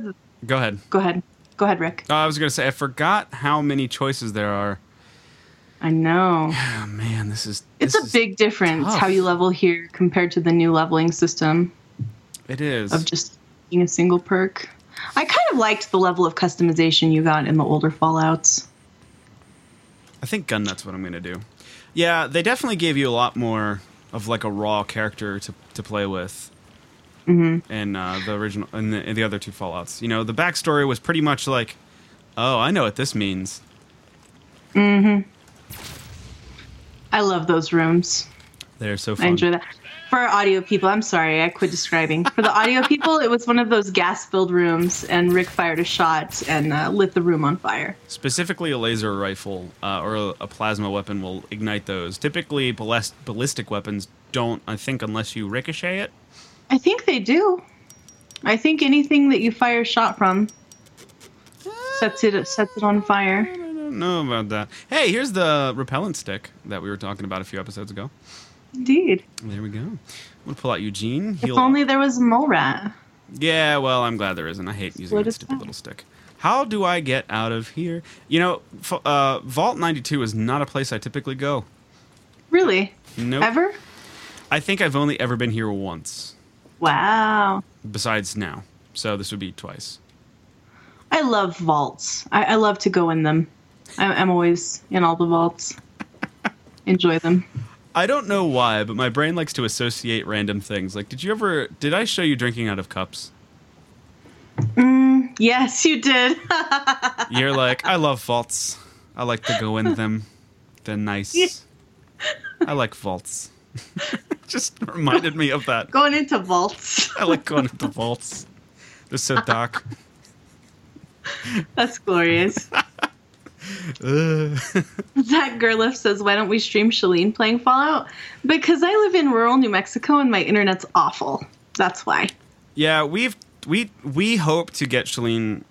Go ahead. Go ahead. Go ahead, Rick. Oh, I was gonna say I forgot how many choices there are. I know. Oh man, this is. It's this a is- big difference tough. how you level here compared to the new leveling system It is. of just being a single perk. I kind of liked the level of customization you got in the older Fallouts. I think gun nut's what I'm gonna do. Yeah, they definitely gave you a lot more of like a raw character to to play with. Mm-hmm. In uh, the original, in the, in the other two Fallout's, you know, the backstory was pretty much like, "Oh, I know what this means." Mhm. I love those rooms. They're so fun. I enjoy that. For audio people, I'm sorry, I quit describing. For the audio people, it was one of those gas filled rooms, and Rick fired a shot and uh, lit the room on fire. Specifically, a laser rifle uh, or a, a plasma weapon will ignite those. Typically, ballast- ballistic weapons don't. I think unless you ricochet it. I think they do. I think anything that you fire a shot from sets it sets it on fire. I don't know about that. Hey, here's the repellent stick that we were talking about a few episodes ago. Indeed. There we go. I'm gonna pull out Eugene. If Heal only there was a mole rat. Yeah, well, I'm glad there isn't. I hate using What that stupid that? little stick. How do I get out of here? You know, uh, Vault 92 is not a place I typically go. Really? Nope. Ever? I think I've only ever been here once, Wow. besides now. So this would be twice. I love vaults. I, I love to go in them. I, I'm always in all the vaults. Enjoy them. I don't know why, but my brain likes to associate random things. Like, did you ever? Did I show you drinking out of cups? Mm, yes, you did. You're like, I love vaults. I like to go in them. They're nice. I like vaults. Just reminded me of that. Going into vaults. I like going into vaults. They're so dark. That's glorious. Ugh. Uh. Zach Gerliff says, Why don't we stream Shaline playing Fallout? Because I live in rural New Mexico and my internet's awful. That's why. yeah, we've we we hope to get Shaline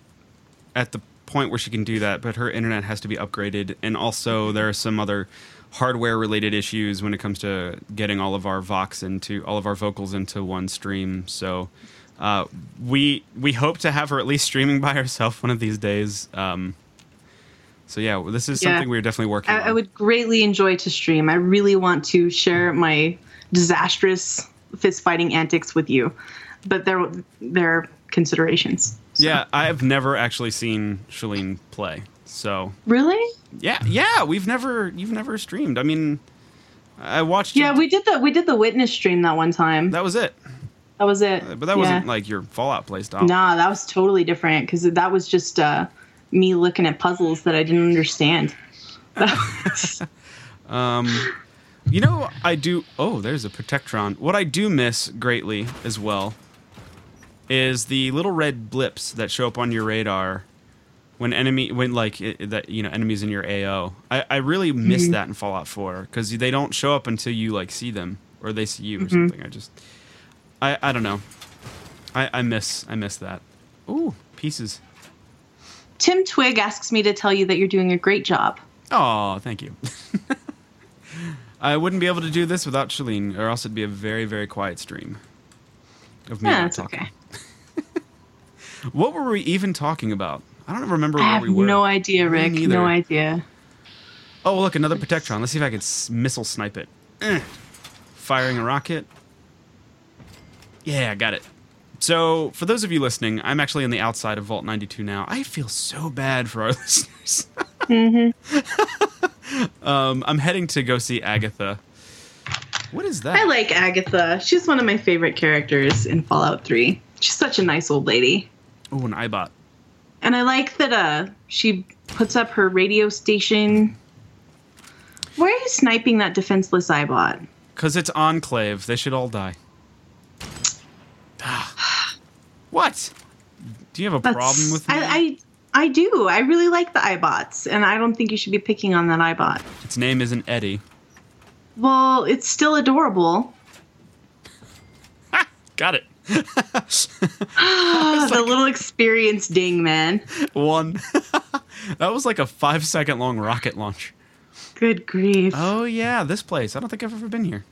at the point where she can do that, but her internet has to be upgraded, and also there are some other hardware related issues when it comes to getting all of our vox into all of our vocals into one stream. So. Uh, we we hope to have her at least streaming by herself one of these days. Um, so yeah, this is Yeah. something we're definitely working I, on. I would greatly enjoy to stream. I really want to share my disastrous fist fighting antics with you. But there, there are considerations. So- Yeah, I have never actually seen Shaline play. So Really? yeah, yeah, we've never you've never streamed. I mean, I watched. Yeah, we did the we did the witness stream that one time. That, was it. That was it. But that Yeah. wasn't like your Fallout play style. Nah, that was totally different because that was just uh, me looking at puzzles that I didn't understand. Um, you know, I do. Oh, there's a Protectron. What I do miss greatly as well is the little red blips that show up on your radar when enemy when like it, that you know enemies in your AO. I, I really miss Mm-hmm. that in Fallout 4 because they don't show up until you like see them or they see you or Mm-hmm. something. I just I I don't know. I I miss I miss that. Ooh, pieces. Tim Twig asks me to tell you that you're doing a great job. Oh, thank you. I wouldn't be able to do this without Shaline, or else it'd be a very, very quiet stream. Of me Yeah, that's talking. okay. What were we even talking about? I don't remember I where have we were. no idea, Rick. No idea. Oh, look, another Protectron. Let's see if I can s- missile snipe it. Eh. Firing a rocket. Yeah, I got it. So, for those of you listening, I'm actually on the outside of Vault 92 now. I feel so bad for our listeners. mm-hmm. um, I'm heading to go see Agatha. What is that? I like Agatha. She's one of my favorite characters in Fallout 3. She's such a nice old lady. Oh, an Eyebot. And I like that uh she puts up her radio station. Why are you sniping that defenseless Eyebot? Because it's Enclave. They should all die. Ah. what? Do you have a That's- problem with me? I, I I do. I really like the Eyebots, and I don't think you should be picking on that Eyebot. its name isn't Eddie. Well, it's still adorable. Got it. Ah, the little experience ding, man. One. that was like a five second long rocket launch. Good grief. Oh yeah, this place. I don't think I've ever been here.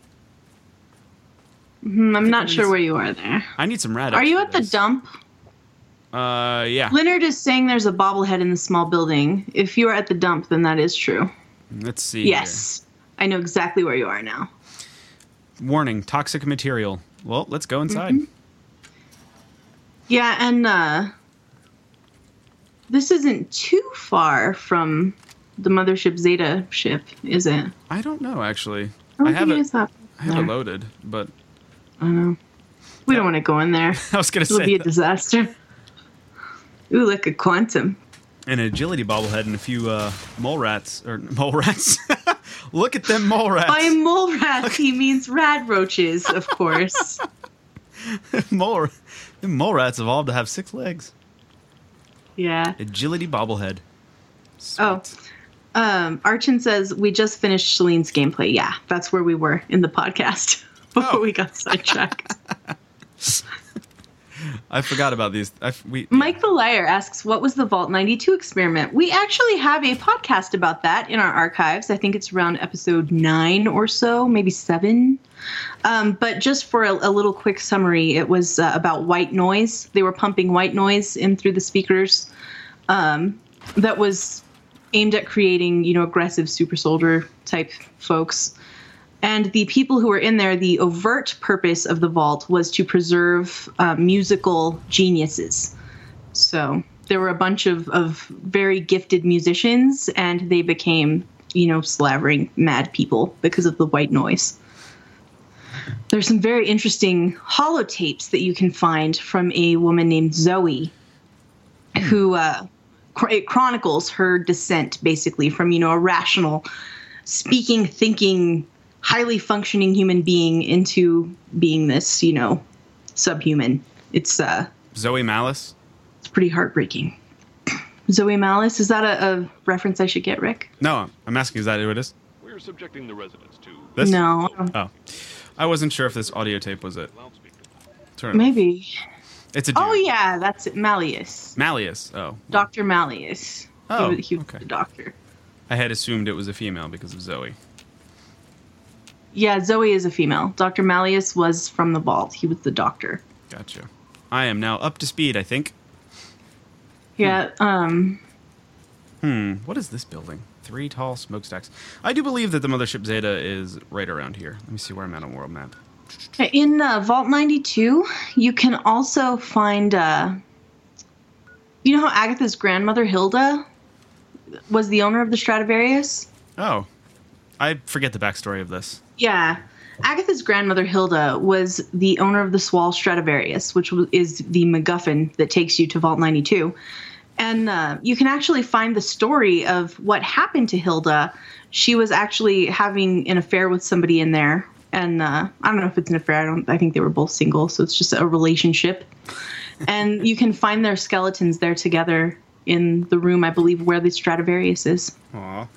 Hmm, I'm not sure is- where you are there. I need some rad. Are you at the dump? Uh, yeah. Leonard is saying there's a bobblehead in the small building. If you are at the dump, then that is true. Let's see. Yes. I know exactly where you are now. Warning: toxic material. Well, let's go inside. Mm-hmm. Yeah, and uh this isn't too far from the mothership Zeta ship, is it? I don't know actually. I I have it. I have it loaded, but I don't know. We don't want to go in there. I was gonna It'll say be a that. disaster. Ooh, look a quantum. an agility bobblehead and a few uh, mole rats or mole rats. Look at them mole rats. By mole rats, he means rad roaches, of course. mole, them mole rats evolved to have six legs. yeah. Agility bobblehead. Sweet. Oh, um, Archon says we just finished Shaline's gameplay. Yeah, that's where we were in the podcast before Oh. we got sidetracked. I forgot about these. I, we Mike the Liar asks, "What was the Vault 92 experiment?" We actually have a podcast about that in our archives. I think it's around episode nine or so, maybe seven. Um, but just for a, a little quick summary, it was uh, about white noise. They were pumping white noise in through the speakers. Um, that was aimed at creating, you know, aggressive super soldier type folks. And the people who were in there, the overt purpose of the vault was to preserve uh, musical geniuses. So there were a bunch of, of very gifted musicians, and they became, you know, slavering mad people because of the white noise. There's some very interesting holotapes that you can find from a woman named Zoe, who uh, it chronicles her descent basically from, you know, a rational, speaking, thinking, highly functioning human being into being this, you know, subhuman. It's uh, Zoe Malice. it's pretty heartbreaking. Zoe Malice, is that a, a reference I should get, Rick? No, I'm asking. Is that who it is? We're subjecting the residents to This? No, Oh, I wasn't sure if this audio tape was it. Turn it. maybe. It's a dude. Oh yeah, that's it. Malleus, Malleus. Oh, Doctor Malleus. Oh, he was, he was okay. the doctor. I had assumed it was a female because of Zoe. Yeah, Zoe is a female. Doctor Malleus was from the vault. He was the doctor. Gotcha. I am now up to speed. I think. Yeah. Um. Hmm. What is this building? Three tall smokestacks. I do believe that the mothership Zeta is right around here. Let me see where I'm at on world map. In uh, Vault 92, you can also find. Uh, you know how Agatha's grandmother, Hilda, was the owner of the Stradivarius? Oh, I forget the backstory of this. Yeah. Agatha's grandmother, Hilda, was the owner of the Soil Stradivarius, which is the MacGuffin that takes you to Vault 92. And uh, you can actually find the story of what happened to Hilda. She was actually having an affair with somebody in there. And uh, I don't know if it's an affair. I don't. I think they were both single, so it's just a relationship. and you can find their skeletons there together in the room, I believe, where the Stradivarius is. Aw.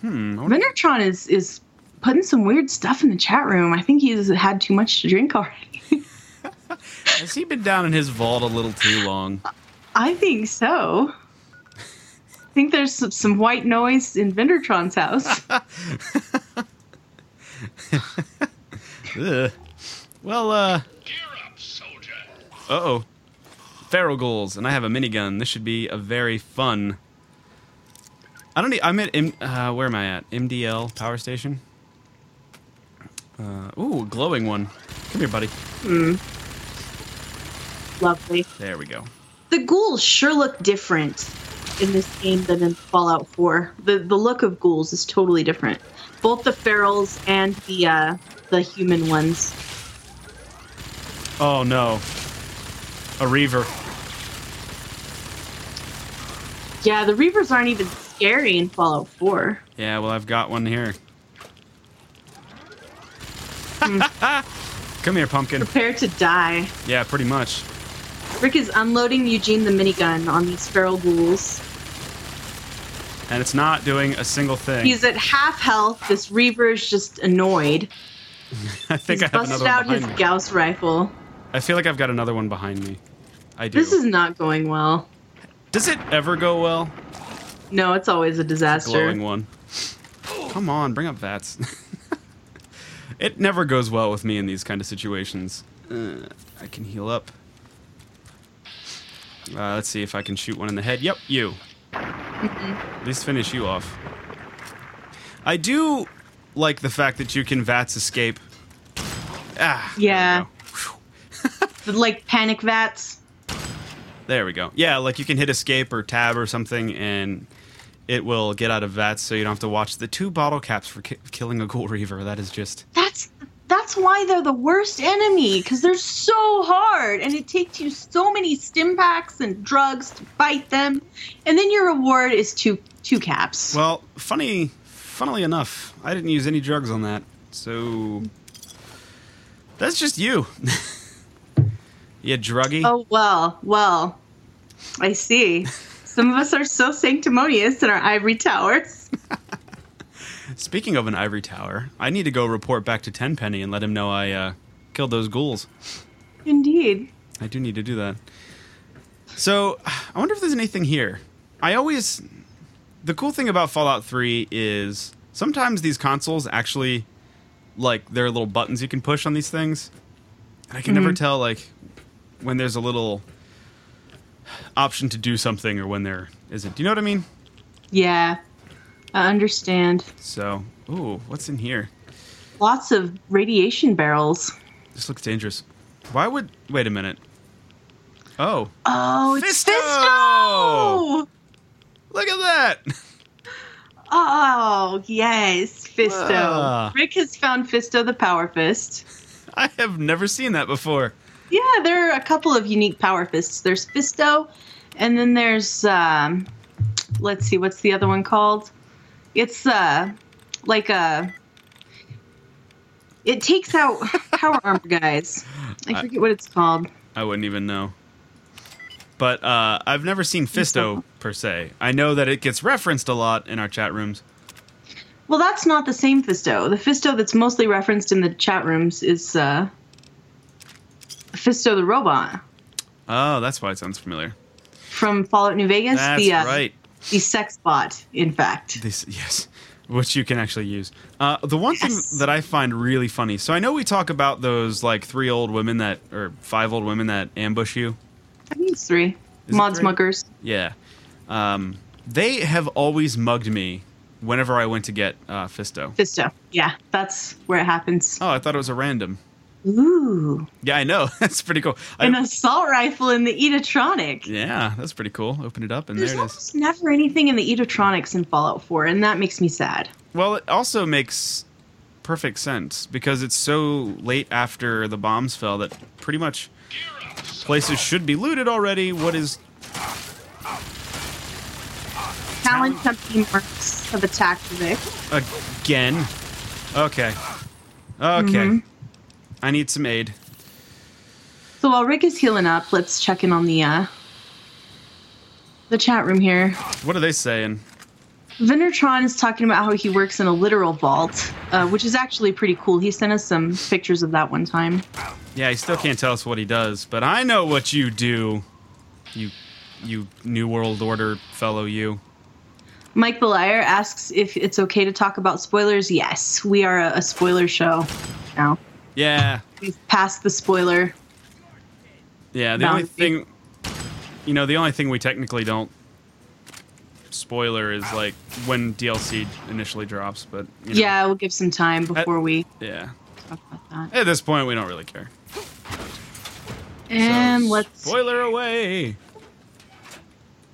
Hmm. Vendertron is is putting some weird stuff in the chat room. I think he's had too much to drink already. Has he been down in his vault a little too long? I think so. I think there's some, some white noise in Vendertron's house. Well, uh. Gear up, soldier. Uh oh. feral ghouls, and I have a minigun. This should be a very fun. I don't need. I'm at. M, uh, where am I at? MDL power station. Uh, ooh, glowing one. Come here, buddy. Lovely. There we go. The ghouls sure look different in this game than in Fallout 4. The the look of ghouls is totally different. Both the ferals and the uh, the human ones. Oh no. A reaver. Yeah, the reavers aren't even scary in Fallout 4. Yeah, well, I've got one here. Come here, pumpkin. Prepare to die. Yeah, pretty much. Rick is unloading Eugene the minigun on these feral ghouls. And it's not doing a single thing. He's at half health. This reaver is just annoyed. I think He's I have busted another out one his me. Gauss rifle. I feel like I've got another one behind me. I do. This is not going well. Does it ever go well? No, it's always a disaster. Glowing one. Come on, bring up VATS. It never goes well with me in these kind of situations. Uh, I can heal up. Uh, let's see if I can shoot one in the head. Yep, you. At least finish you off. I do like the fact that you can VATS escape. Ah. Yeah. like panic vats. There we go. Yeah, like you can hit escape or tab or something, and it will get out of VATS, so you don't have to watch the two bottle caps for ki- killing a Ghoul Reaver. That is just. That's that's why they're the worst enemy because they're so hard and it takes you so many stim packs and drugs to fight them, and then your reward is two two caps. Well, funny, funnily enough, I didn't use any drugs on that, so that's just you. you druggy. oh well, well, I see. Some of us are so sanctimonious in our ivory towers. Speaking of an ivory tower, I need to go report back to Tenpenny and let him know I uh, killed those ghouls. Indeed. I do need to do that. So, I wonder if there's anything here. I always. The cool thing about Fallout 3 is sometimes these consoles actually, like, there are little buttons you can push on these things. And I can never tell, like, when there's a little option to do something or when there isn't. Do you know what I mean? Yeah, I understand. So, ooh, what's in here? Lots of radiation barrels. This looks dangerous. Why would. Wait a minute. Oh, Oh, it's Fisto! Fisto! look at that! Oh, yes, Fisto. Ah. Rick has found Fisto the Power Fist. I have never seen that before. Yeah, there are a couple of unique Power Fists. There's Fisto, and then there's, um, let's see, what's the other one called? It's, uh, like a. It takes out power armor guys. I forget what it's called. I wouldn't even know. But uh, I've never seen Fisto per se. I know that it gets referenced a lot in our chat rooms. Well, that's not the same Fisto. The Fisto that's mostly referenced in the chat rooms is uh, Fisto the robot Oh, that's why it sounds familiar. from Fallout New Vegas. That's the uh, right. the sex bot, in fact. This yes, which you can actually use. Uh, the one Yes. thing that I find really funny. So I know we talk about those like three old women that or five old women that ambush you. I think it's three. Is Mod three? Yeah, um, they have always mugged me whenever I went to get uh, Fisto. Fisto. Yeah, that's where it happens. Oh, I thought it was a random. Ooh. Yeah, I know. That's pretty cool. I- An assault rifle in the Edotronic. yeah, that's pretty cool. Open it up and There's there it is. almost never anything in the Edotronics in Fallout 4, and that makes me sad. Well, it also makes perfect sense because it's so late after the bombs fell that pretty much places should be looted already. What is Talon Company marks have attacked Vic. again? Okay. Okay. Mm-hmm. I need some aid. So while Rick is healing up, let's check in on the uh, the chat room here. What are they saying? Vendertron is talking about how he works in a literal vault, uh, which is actually pretty cool. He sent us some pictures of that one time. Yeah, he still can't tell us what he does, but I know what you do. You you New World Order fellow you. Mike Belier asks if it's okay to talk about spoilers. Yes, we are a, a spoiler show now. Yeah. We've passed the spoiler. Yeah, the only thing you know, the only thing we technically don't spoiler is like when DLC initially drops, but you know, Yeah, we'll give some time before we yeah. talk about that. At this point, we don't really care. And So, let's. spoiler away.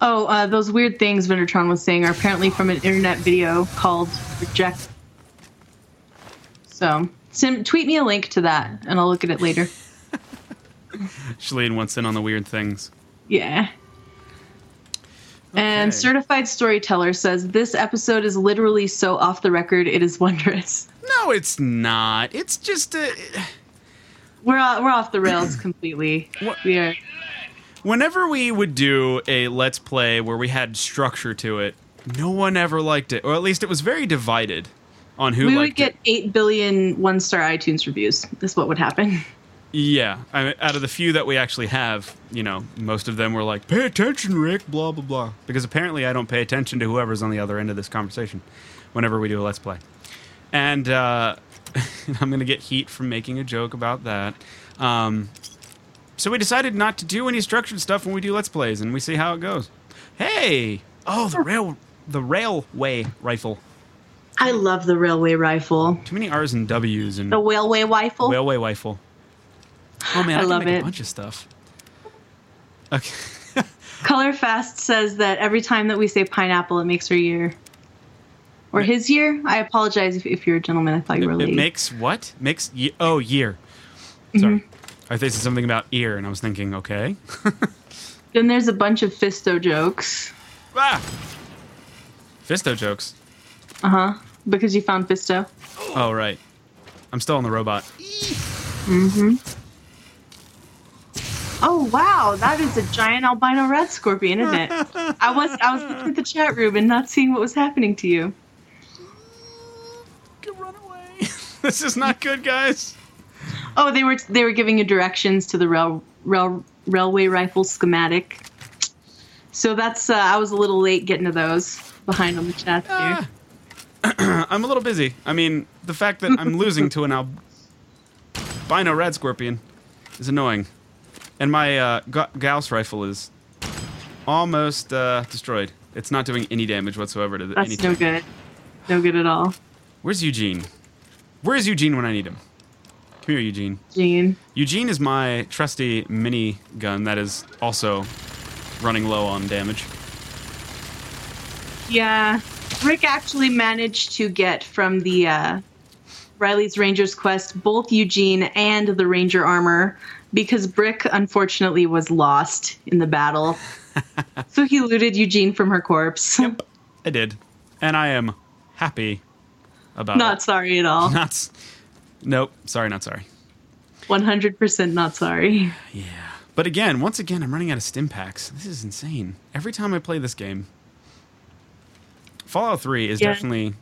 Oh, uh, those weird things Vendertron was saying are apparently from an internet video called Reject. So, sim- tweet me a link to that, and I'll look at it later. Shaline wants in on the weird things. Yeah. And certified storyteller says this episode is literally so off the record it is wondrous. No, it's not. It's just a. We're o- we're off the rails completely. What- We are. Whenever we would do a let's play where we had structure to it, no one ever liked it, or at least it was very divided on who we would get it. eight billion one star iTunes reviews. Is what would happen. Yeah, I mean, out of the few that we actually have, you know, most of them were like, "Pay attention, Rick," blah blah blah, because apparently I don't pay attention to whoever's on the other end of this conversation whenever we do a let's play, and uh, I'm gonna get heat from making a joke about that. Um, so we decided not to do any structured stuff when we do let's plays, and we see how it goes. Hey, oh the rail, the railway rifle. I love the railway rifle. Too many R's and W's and The railway rifle. railway rifle. Oh man, I, I love it. a bunch of stuff. Okay. Colorfast says that every time that we say pineapple, it makes her year. Or his year? I apologize if, if you're a gentleman. I thought you were a It, makes what? Makes ye- oh year. Mm-hmm. Sorry, I think it's something about ear, and I was thinking, okay. then there's a bunch of Fisto jokes. ah, Fisto jokes. Uh huh. Because you found Fisto. Oh right, I'm still on the robot. Mhm. Oh wow, that is a giant albino red scorpion, isn't it? I was I was looking at the chat room and not seeing what was happening to you. Run away. this is not good, guys. Oh, they were they were giving you directions to the rail, rail railway rifle schematic. So that's uh, I was a little late getting to those behind on the chat here. Ah. I'm a little busy. I mean, the fact that I'm losing to an albino red scorpion is annoying, and my uh, Ga- Gauss rifle is almost uh, destroyed. It's not doing any damage whatsoever to the, That's anything. no good. No good at all. Where's Eugene? Where's Eugene when I need him? Come here, Eugene. Gene. Eugene is my trusty mini gun that is also running low on damage. Yeah. Rick actually managed to get from the uh, Reilly's Ranger's Quest both Eugene and the Ranger armor because Brick unfortunately was lost in the battle. so he looted Eugene from her corpse. Yep, I did, and I am happy about it. not it. sorry at all. Not. Nope. Sorry, not sorry. 100% not sorry. Yeah. But again, once again, I'm running out of stim packs. This is insane. Every time I play this game, Fallout 3 is Yeah. definitely.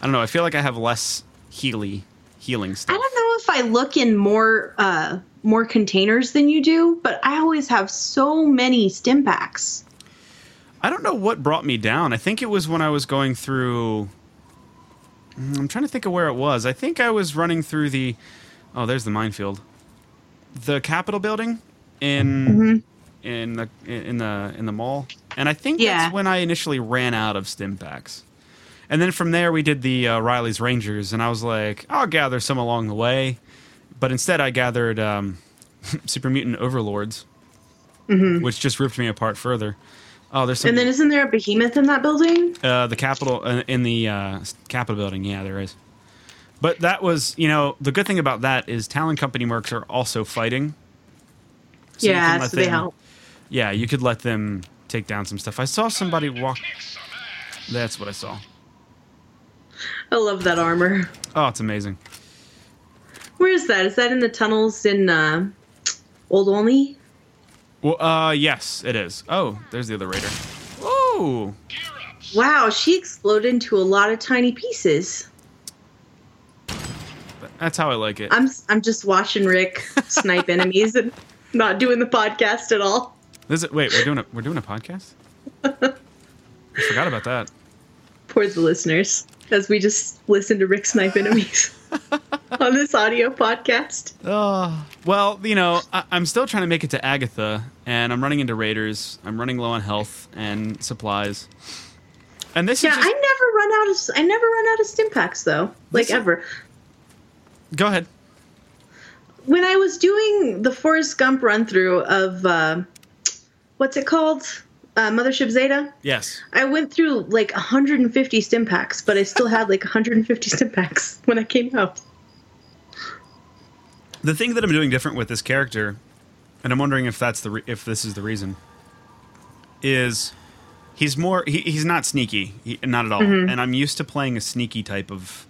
I don't know. I feel like I have less healy healing stuff. I don't know if I look in more uh, more containers than you do, but I always have so many stim packs. I don't know what brought me down. I think it was when I was going through. Mm, I'm trying to think of where it was. I think I was running through the. Oh, there's the minefield. The Capitol building in in the in the in the mall, and I think Yeah. that's when I initially ran out of stim packs. And then from there, we did the uh, Reilly's Rangers, and I was like, I'll gather some along the way. But instead, I gathered um, Super Mutant Overlords, which just ripped me apart further. Oh, there's some. And then isn't there a behemoth in that building? Uh, the Capitol uh, in the uh, Capitol building. Yeah, there is. But that was, you know, the good thing about that is Talon Company mercs are also fighting. So yeah, so they help. Yeah, you could let them take down some stuff. I saw somebody walk. That's what I saw. I love that armor. Oh, it's amazing. Where is that? Is that in the tunnels in uh, Old Olney? Well, uh, yes, it is. Oh, there's the other raider. Oh. Wow, she exploded into a lot of tiny pieces. that's how I like it. I'm I'm just watching Rick snipe enemies and not doing the podcast at all. This is, wait, we're doing a we're doing a podcast. I forgot about that. Poor the listeners, as we just listen to Rick snipe enemies on this audio podcast. Oh, well, you know, I, I'm still trying to make it to Agatha, and I'm running into raiders. I'm running low on health and supplies. And this Yeah, is just, I never run out of I never run out of stim packs though. Like ever. go ahead. When I was doing the Forrest Gump run through of uh, what's it called? Uh, Mothership Zeta. Yes. I went through like 150 stim packs, but I still had like 150 stim packs when I came out. The thing that I'm doing different with this character, and I'm wondering if that's the re- if this is the reason, is he's more he, he's not sneaky, he, not at all. And I'm used to playing a sneaky type of.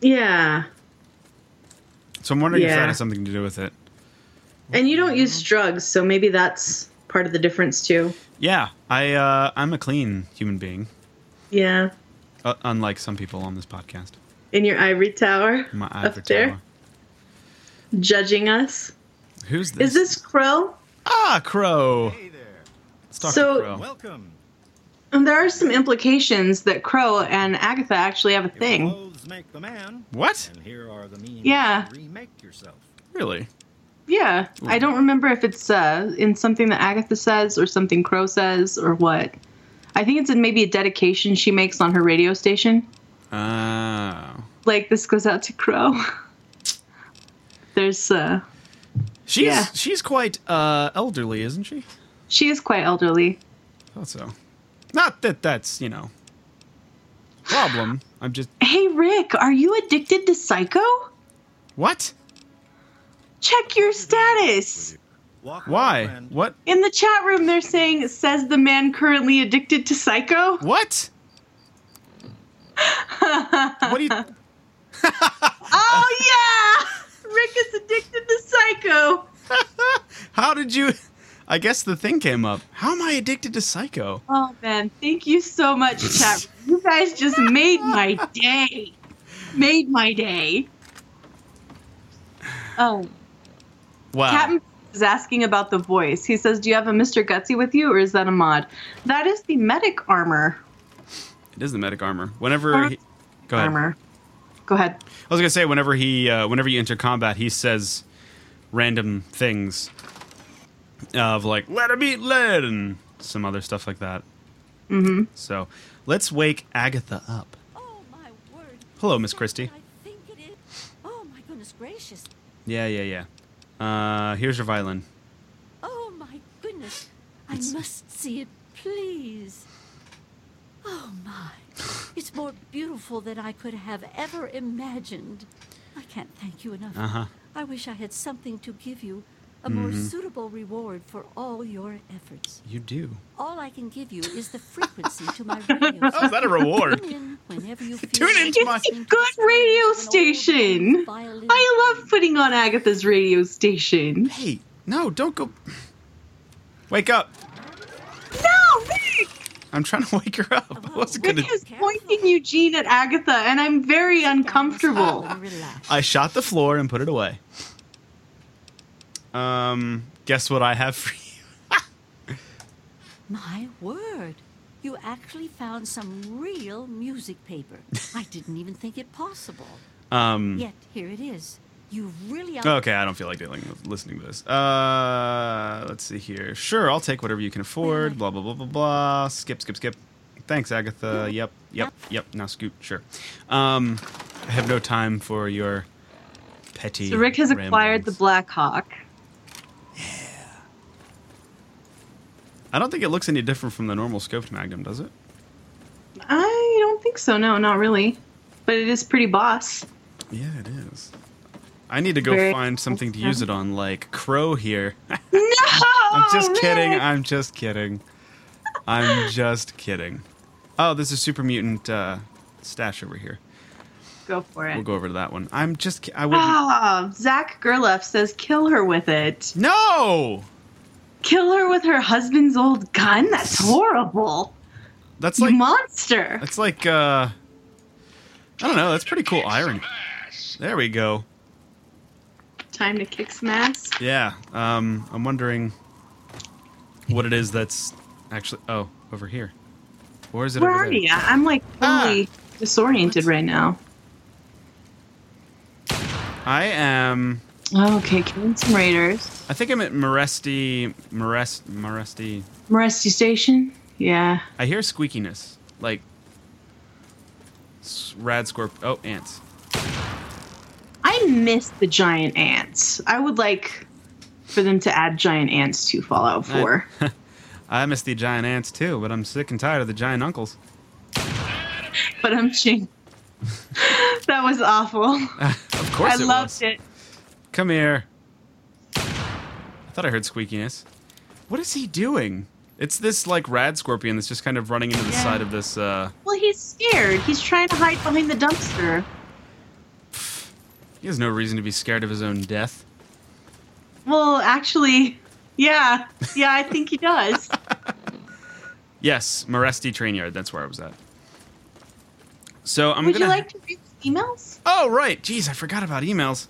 Yeah. So I'm wondering if that has something to do with it. And you don't use drugs, so maybe that's part of the difference too. Yeah, I uh, I'm a clean human being, Yeah. uh, unlike some people on this podcast. In your ivory tower My up ivory there, tower. judging us. Who's this? Is this Crow? ah Crow? Hey there. Let's talk So- to Crow. Welcome. And there are some implications that Crow and Agatha actually have a If thing. clothes make the man, What? and here are the means Yeah. to remake yourself. Really? Yeah. I don't remember if it's uh, in something that Agatha says or something Crow says or what. I think it's in maybe a dedication she makes on her radio station. Oh. Like this goes out to Crow. There's uh She's Yeah. she's quite uh, elderly, isn't she? she is quite elderly. Thought so. Not that that's you know problem. I'm just Hey Rick, are you addicted to Psycho? what? Check your status. Why? with a friend. What? In the chat room they're saying says the man currently addicted to Psycho. What? what do you? Oh yeah! Rick is addicted to Psycho. How did you? I guess the thing came up. How am I addicted to Psycho? Oh man, thank you so much, chat. You guys just made my day. Made my day. Oh, Wow. Captain is asking about the voice. He says, "Do you have a Mr. Gutsy with you, or is that a mod?" That is the medic armor. It is the medic armor. Whenever he, go ahead. Armor. Go ahead. I was gonna say whenever he, uh, whenever you enter combat, he says random things of like "let him eat lead" and some other stuff like that. Mm-hmm. So let's wake Agatha up. Oh my word. Hello, Miss Christie. I think it is. Oh my goodness gracious. Yeah, yeah, yeah. Uh, here's your violin. Oh my goodness. I It's- must see it, please. Oh my. It's more beautiful than I could have ever imagined. I can't thank you enough. Uh huh. I wish I had something to give you, a more mm-hmm. suitable reward for all your efforts. You do. All I can give you is the frequency to my radio. How's that a reward? Tune in whenever you feel Tune like into my- It's a good radio sounds of an old station. I love putting on Agatha's radio station. Hey, no, don't go. Wake up! No, Rick. I'm trying to wake her up. Oh, I wasn't gonna. Rick is pointing Eugene at Agatha, and I'm very uncomfortable. I shot the floor and put it away. Um, guess what I have for you? My word. You actually found some real music paper. I didn't even think it possible. Um, Yet here it is. You really are. okay, I don't feel like dealing with listening to this. Uh, let's see here. Sure, I'll take whatever you can afford. Blah blah blah blah blah. Skip, skip, skip. Thanks, Agatha. Yep, yep, yep. Now scoot. Sure. Um, I have no time for your petty. So Rick has acquired the ramblings. Black Hawk. I don't think it looks any different from the normal scoped Magnum, does it? I don't think so. No, not really. But it is pretty boss. Yeah, it is. I need to go Very find something to use it on, like Crow here. No, I'm just kidding. I'm just kidding. I'm just kidding. Oh, there's a super mutant uh, stash over here. Go for it. We'll go over to that one. I'm just. I wouldn't. Ah, Zach Gerloff says kill her with it. No, Kill her with her husband's old gun? That's horrible. that's You like monster. that's like. uh I don't know. That's pretty cool irony. There we go. Time to kick some ass. Yeah. Um, I'm wondering what it is that's actually. Oh, over here. Or is it Where over are there? you? I'm like Ah. totally disoriented right now. I am. Oh, okay, killing some raiders. I think I'm at Moresti. Morest. Moresti. Moresty Station. Yeah. I hear squeakiness, like rad scorp. Oh, ants. I miss the giant ants. I would like for them to add giant ants to Fallout 4. I miss the giant ants too, but I'm sick and tired of the giant uncles. but I'm ching. that was awful. Of course, I it loved was. it. Come here. I thought I heard squeakiness. What is he doing? It's this like rad scorpion that's just kind of running into the Yeah. side of this. uh Well, he's scared. He's trying to hide behind the dumpster. He has no reason to be scared of his own death. Well, actually, yeah. Yeah, I think he does. Yes, Moresti Train Yard. That's where I was at. So I'm Would gonna. you like to read some emails? Oh right, jeez, I forgot about emails.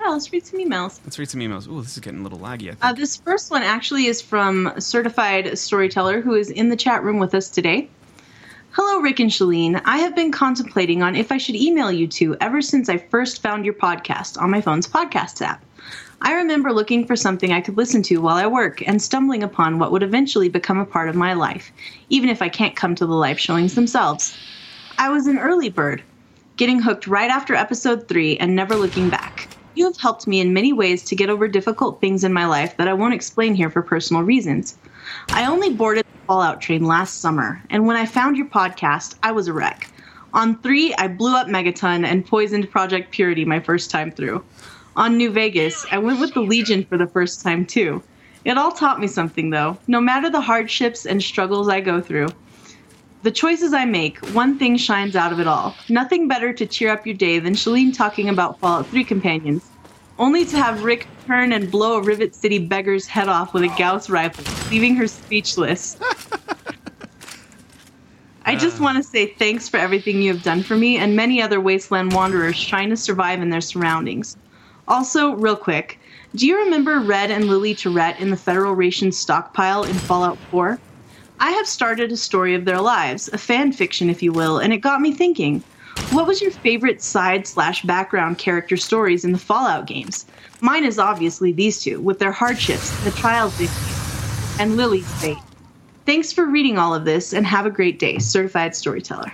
Yeah, let's read some emails. Let's read some emails. Ooh, this is getting a little laggy. I think. Uh, this first one actually is from a certified storyteller who is in the chat room with us today. Hello, Rick and Shaline. I have been contemplating on if I should email you two ever since I first found your podcast on my phone's podcast app. I remember looking for something I could listen to while I work and stumbling upon what would eventually become a part of my life, even if I can't come to the live showings themselves. I was an early bird, getting hooked right after episode 3 and never looking back. You have helped me in many ways to get over difficult things in my life that I won't explain here for personal reasons. I only boarded the Fallout train last summer, and when I found your podcast, I was a wreck. On 3, I blew up Megaton and poisoned Project Purity my first time through. On New Vegas, I went with the Legion for the first time too. It all taught me something though, no matter the hardships and struggles I go through. The choices I make, one thing shines out of it all. Nothing better to cheer up your day than Shaline talking about Fallout 3 companions. Only to have Rick turn and blow a Rivet City beggar's head off with a Gauss rifle, leaving her speechless. I just uh. want to say thanks for everything you have done for me and many other wasteland wanderers trying to survive in their surroundings. Also, real quick, do you remember Red and Lily Tourette in the Federal Rations stockpile in Fallout 4? I have started a story of their lives, a fan fiction, if you will, and it got me thinking. What was your favorite side slash background character stories in the Fallout games? Mine is obviously these two, with their hardships, the trials they face, and Lily's fate. Thanks for reading all of this, and have a great day, certified storyteller.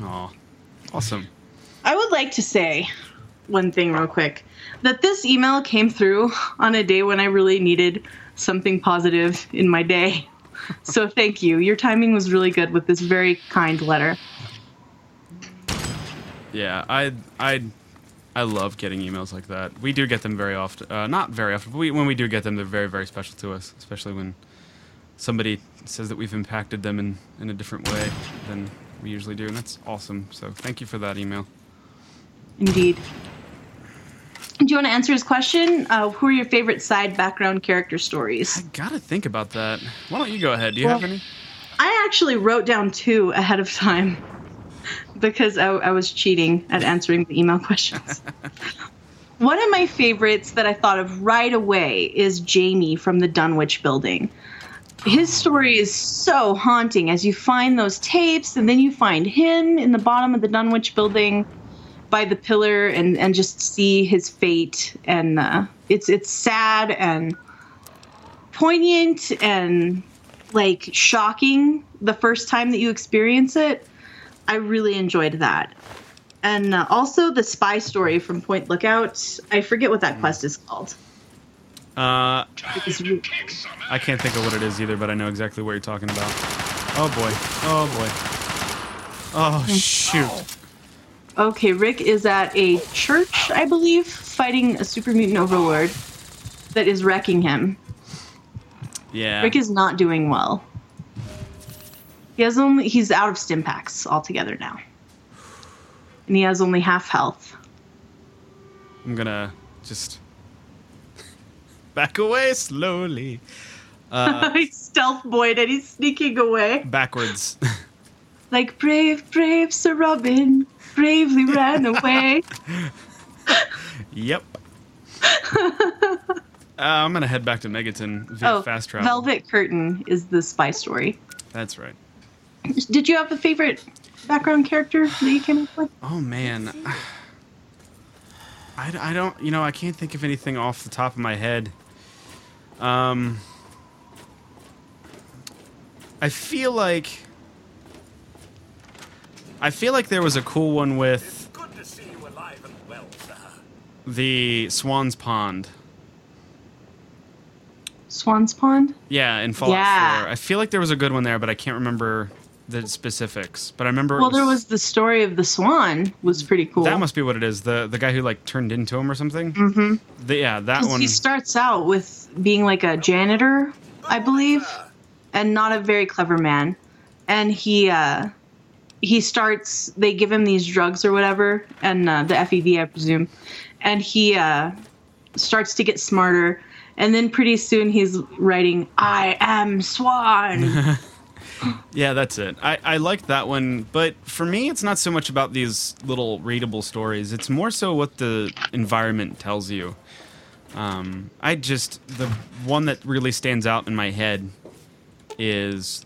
Aw, awesome. I would like to say one thing real quick that this email came through on a day when I really needed something positive in my day. So thank you. Your timing was really good with this very kind letter. Yeah, I I I love getting emails like that. We do get them very often. Uh, not very often, but we, when we do get them, they're very very special to us. Especially when somebody says that we've impacted them in in a different way than we usually do, and that's awesome. So thank you for that email. Indeed. Do you want to answer his question? Uh, who are your favorite side background character stories? I gotta think about that. Why don't you go ahead? Do you Well- have any? I actually wrote down two ahead of time because I, I was cheating at answering the email questions. One of my favorites that I thought of right away is Jamie from the Dunwich building. His story is so haunting as you find those tapes and then you find him in the bottom of the Dunwich building by the pillar and, and just see his fate and uh, it's it's sad and poignant and like shocking the first time that you experience it. I really enjoyed that. And uh, also the spy story from Point Lookout. I forget what that quest is called. Uh, It was re- I can't think of what it is either, but I know exactly what you're talking about. Oh boy. Oh boy. Oh shoot. Okay, Rick is at a church, I believe, fighting a super mutant overlord that is wrecking him. Yeah. Rick is not doing well. He has only he's out of stim packs altogether now. And he has only half health. I'm gonna just back away slowly. Uh, he's stealth boyed and he's sneaking away. backwards. Like brave, brave Sir Robin bravely ran away. yep. uh, I'm gonna head back to Megaton via Oh, fast travel. Velvet Curtain is the spy story. That's right. Did you have a favorite background character that you came up with? Oh man. I, I don't, you know, I can't think of anything off the top of my head. Um, I feel like I feel like there was a cool one with Good to see you alive and well, the Swan's Pond. Swan's Pond. Yeah, in Fallout Yeah. 4. I feel like there was a good one there, but I can't remember the specifics. But I remember it Well, there was the story of the swan. Was pretty cool. that must be what it is. The the guy who like turned into him or something. Mm-hmm. yeah, that 'Cause one. He starts out with being like a janitor, I believe, and not a very clever man. And he uh, he starts. They give him these drugs or whatever, and uh, the FEV, I presume. And he uh, starts to get smarter. And then pretty soon he's writing, "I am Swan." Yeah, that's it. I, I liked that one, but for me, it's not so much about these little readable stories. It's more so what the environment tells you. Um, I just the one that really stands out in my head is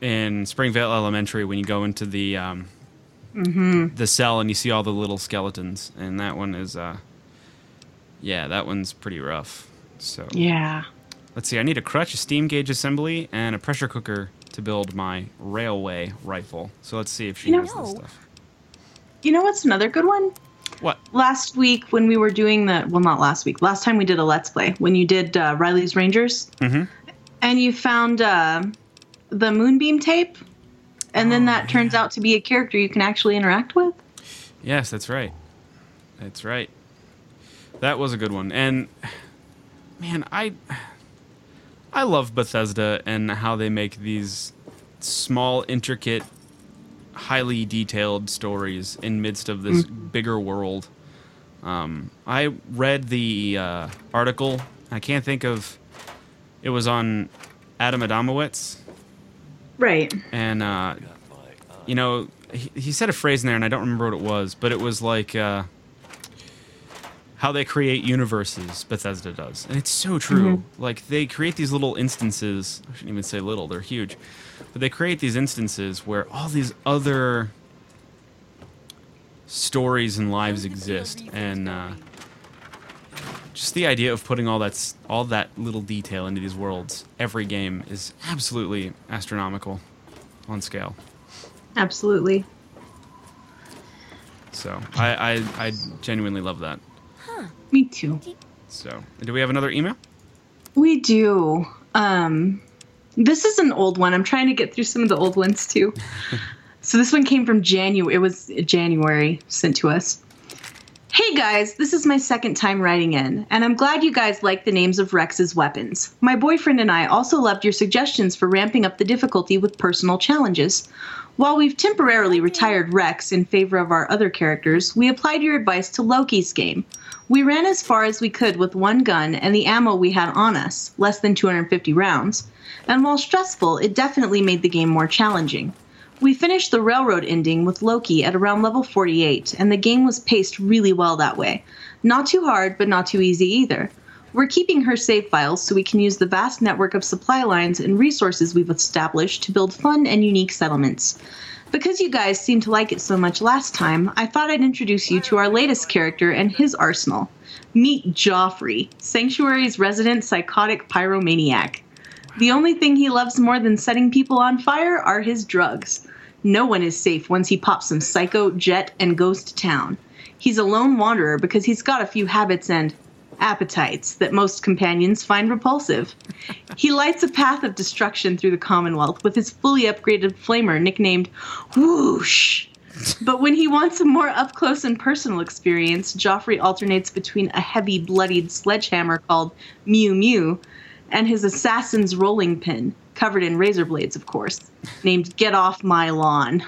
in Springvale Elementary when you go into the um, the cell and you see all the little skeletons, and that one is uh, yeah, that one's pretty rough. So yeah. Let's see, I need a crutch, a steam gauge assembly, and a pressure cooker to build my railway rifle. So let's see if she You know- has this stuff. You know what's another good one? What? last week when we were doing the well not last week last time we did a let's play when you did uh, Reilly's Rangers Mhm. and you found uh, the moonbeam tape and then Oh, that turns out to be a character you can actually interact with Yes, that's right. That's right. That was a good one. And man, I I love Bethesda and how they make these small, intricate, highly detailed stories in midst of this bigger world. Um, I read the uh, article. I can't think of. It was on Adam Adamowicz, right. And uh, you know he, he said a phrase in there and i don't remember what it was but it was like uh, how they create universes bethesda does. And it's so true. Like they create these little instances i shouldn't even say little they're huge but they create these instances where all these other stories and lives exist. And uh, just the idea of putting all that all that little detail into these worlds every game is absolutely astronomical on scale. absolutely. So I I, I genuinely love that. me too. So do we have another email? we do. Um this is an old one. I'm trying to get through some of the old ones too. So this one came from january it was january sent to us Hey guys, this is my second time writing in, and I'm glad you guys like the names of Rex's weapons. My boyfriend and I also loved your suggestions for ramping up the difficulty with personal challenges. While we've temporarily retired Rex in favor of our other characters, we applied your advice to Loki's game. We ran as far as we could with one gun and the ammo we had on us, less than 250 rounds, and while stressful, it definitely made the game more challenging. We finished the railroad ending with Loki at around level 48, and the game was paced really well that way. Not too hard, but not too easy either. We're keeping her save files so we can use the vast network of supply lines and resources we've established to build fun and unique settlements. Because you guys seemed to like it so much last time, I thought I'd introduce you to our latest character and his arsenal. Meet Joffrey, Sanctuary's resident psychotic pyromaniac. The only thing he loves more than setting people on fire are his drugs. No one is safe once he pops some psycho, jet, and goes to town. He's a lone wanderer because he's got a few habits and appetites that most companions find repulsive. He lights a path of destruction through the Commonwealth with his fully upgraded flamer nicknamed Whoosh. But when he wants a more up close and personal experience, Joffrey alternates between a heavy, bloodied sledgehammer called Mew Mew and his assassin's rolling pin, covered in razor blades, of course, named Get Off My Lawn.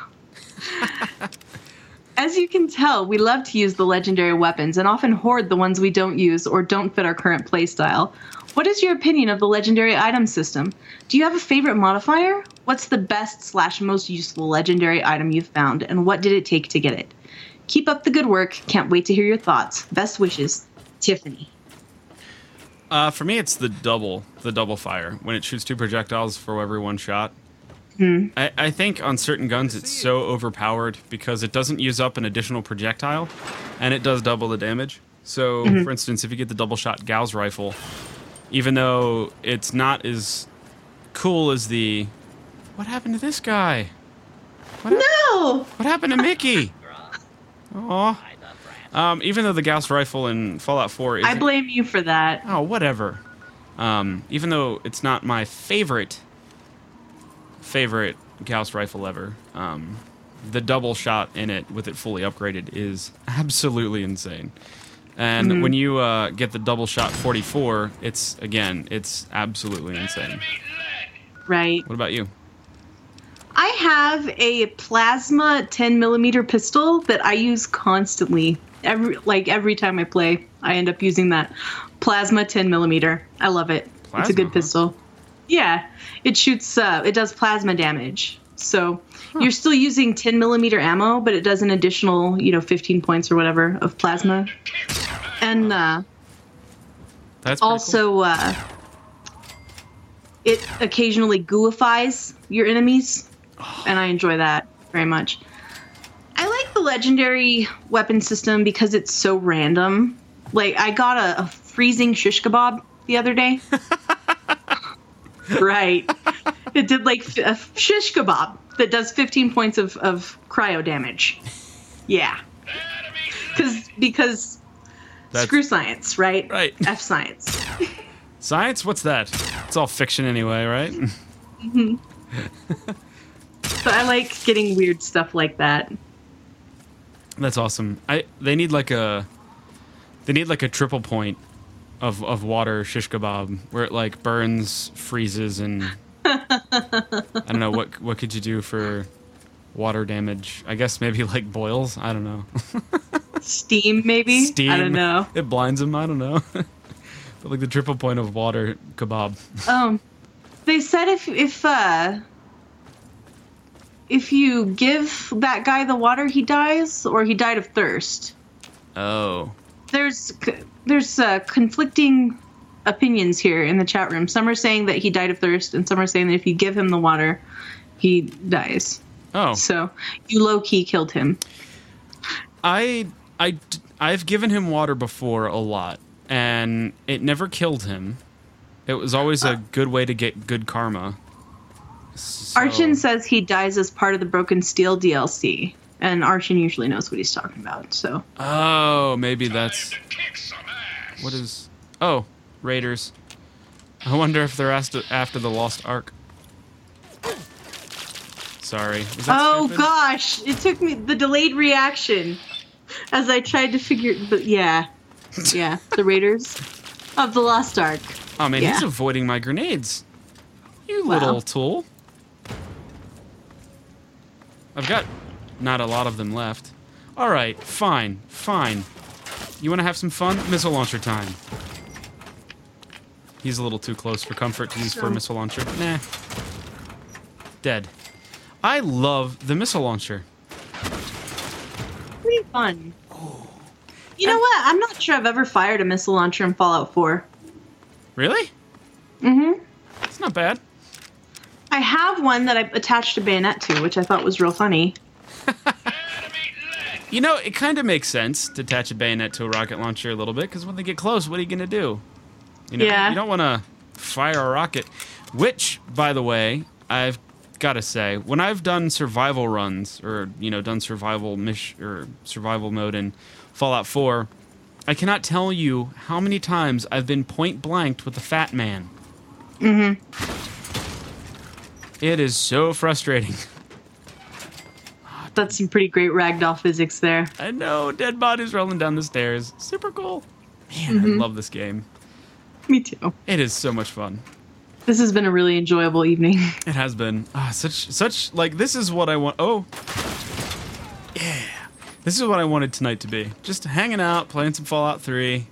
As you can tell, we love to use the legendary weapons and often hoard the ones we don't use or don't fit our current playstyle. What is your opinion of the legendary item system? Do you have a favorite modifier? What's the best slash most useful legendary item you've found, and what did it take to get it? Keep up the good work. Can't wait to hear your thoughts. Best wishes, Tiffany. Uh, for me, it's the double, the double fire when it shoots two projectiles for every one shot. I, I think on certain guns it's so overpowered because it doesn't use up an additional projectile, and it does double the damage. So, for instance, if you get the double shot Gauss rifle, even though it's not as cool as the, what happened to this guy? What, No. what happened to Mickey? Aw. Um, even though the Gauss rifle in Fallout 4 is I blame you for that. Oh, whatever. Um, even though it's not my favorite favorite Gauss rifle ever, um, the double shot in it with it fully upgraded is absolutely insane. And when you uh, get the double shot 44, it's again, it's absolutely insane. Right. What about you? I have a plasma 10 millimeter pistol that I use constantly. Every like every time I play, I end up using that plasma 10 millimeter. I love it. it's a good huh? pistol. Yeah, it shoots. Uh, it does plasma damage. So you're still using 10 millimeter ammo, but it does an additional, you know, 15 points or whatever of plasma. And uh, That's pretty cool. also, uh, it occasionally gooifies your enemies, and I enjoy that very much. I like the legendary weapon system because it's so random. Like, I got a, a freezing shish kebab the other day. right. It did like a shish kebab that does 15 points of, of cryo damage. Yeah. Cause, because That's- screw science, right? Right. F science. Science? What's that? It's all fiction anyway, right? Hmm. So I like getting weird stuff like that. That's awesome. I they need like a they need like a triple point of of water shish kebab where it like burns, freezes, and I don't know what what could you do for water damage. I guess maybe like boils. I don't know. Steam, maybe? Steam. I don't know. It blinds them. I don't know. but like the triple point of water kebab. Um, they said if if uh if you give that guy the water, he dies, or he died of thirst. Oh. There's there's uh, conflicting opinions here in the chat room. Some are saying that he died of thirst, and some are saying that if you give him the water, he dies. Oh. So you low key killed him. I I I've given him water before a lot, and it never killed him. It was always a good way to get good karma. So- Archon says he dies as part of the Broken Steel DLC, and Archon usually knows what he's talking about. So Oh, maybe that's what is. Oh, Raiders. I wonder if they're after after the Lost Ark. Sorry. Was that Oh stupid? gosh, it took me the delayed reaction as I tried to figure. But yeah, yeah, the Raiders of the Lost Ark. Oh man, he's avoiding my grenades. You Wow. little tool. I've got not a lot of them left. All right, fine, fine. You want to have some fun? Missile launcher time. He's a little too close for comfort to use for a missile launcher. Nah. Dead. I love the missile launcher. Pretty fun. You know what? I'm not sure I've ever fired a missile launcher in Fallout 4. Really? Mm-hmm. It's not bad. I have one that I attached a bayonet to, which I thought was real funny. You know, it kind of makes sense to attach a bayonet to a rocket launcher a little bit because when they get close, what are you going to do? You know, Yeah. you don't want to fire a rocket. Which, by the way, I've got to say, when I've done survival runs or you know done survival mish or survival mode in Fallout 4, I cannot tell you how many times I've been point blanked with the Fat Man. Mm-hmm. It is so frustrating. That's some pretty great ragdoll physics there. I know, dead bodies rolling down the stairs. Super cool. Man, I love this game. Me too. It is so much fun. This has been a really enjoyable evening. It has been ah, such such like this is what I want. Oh, yeah, this is what I wanted tonight to be. Just hanging out, playing some Fallout Three.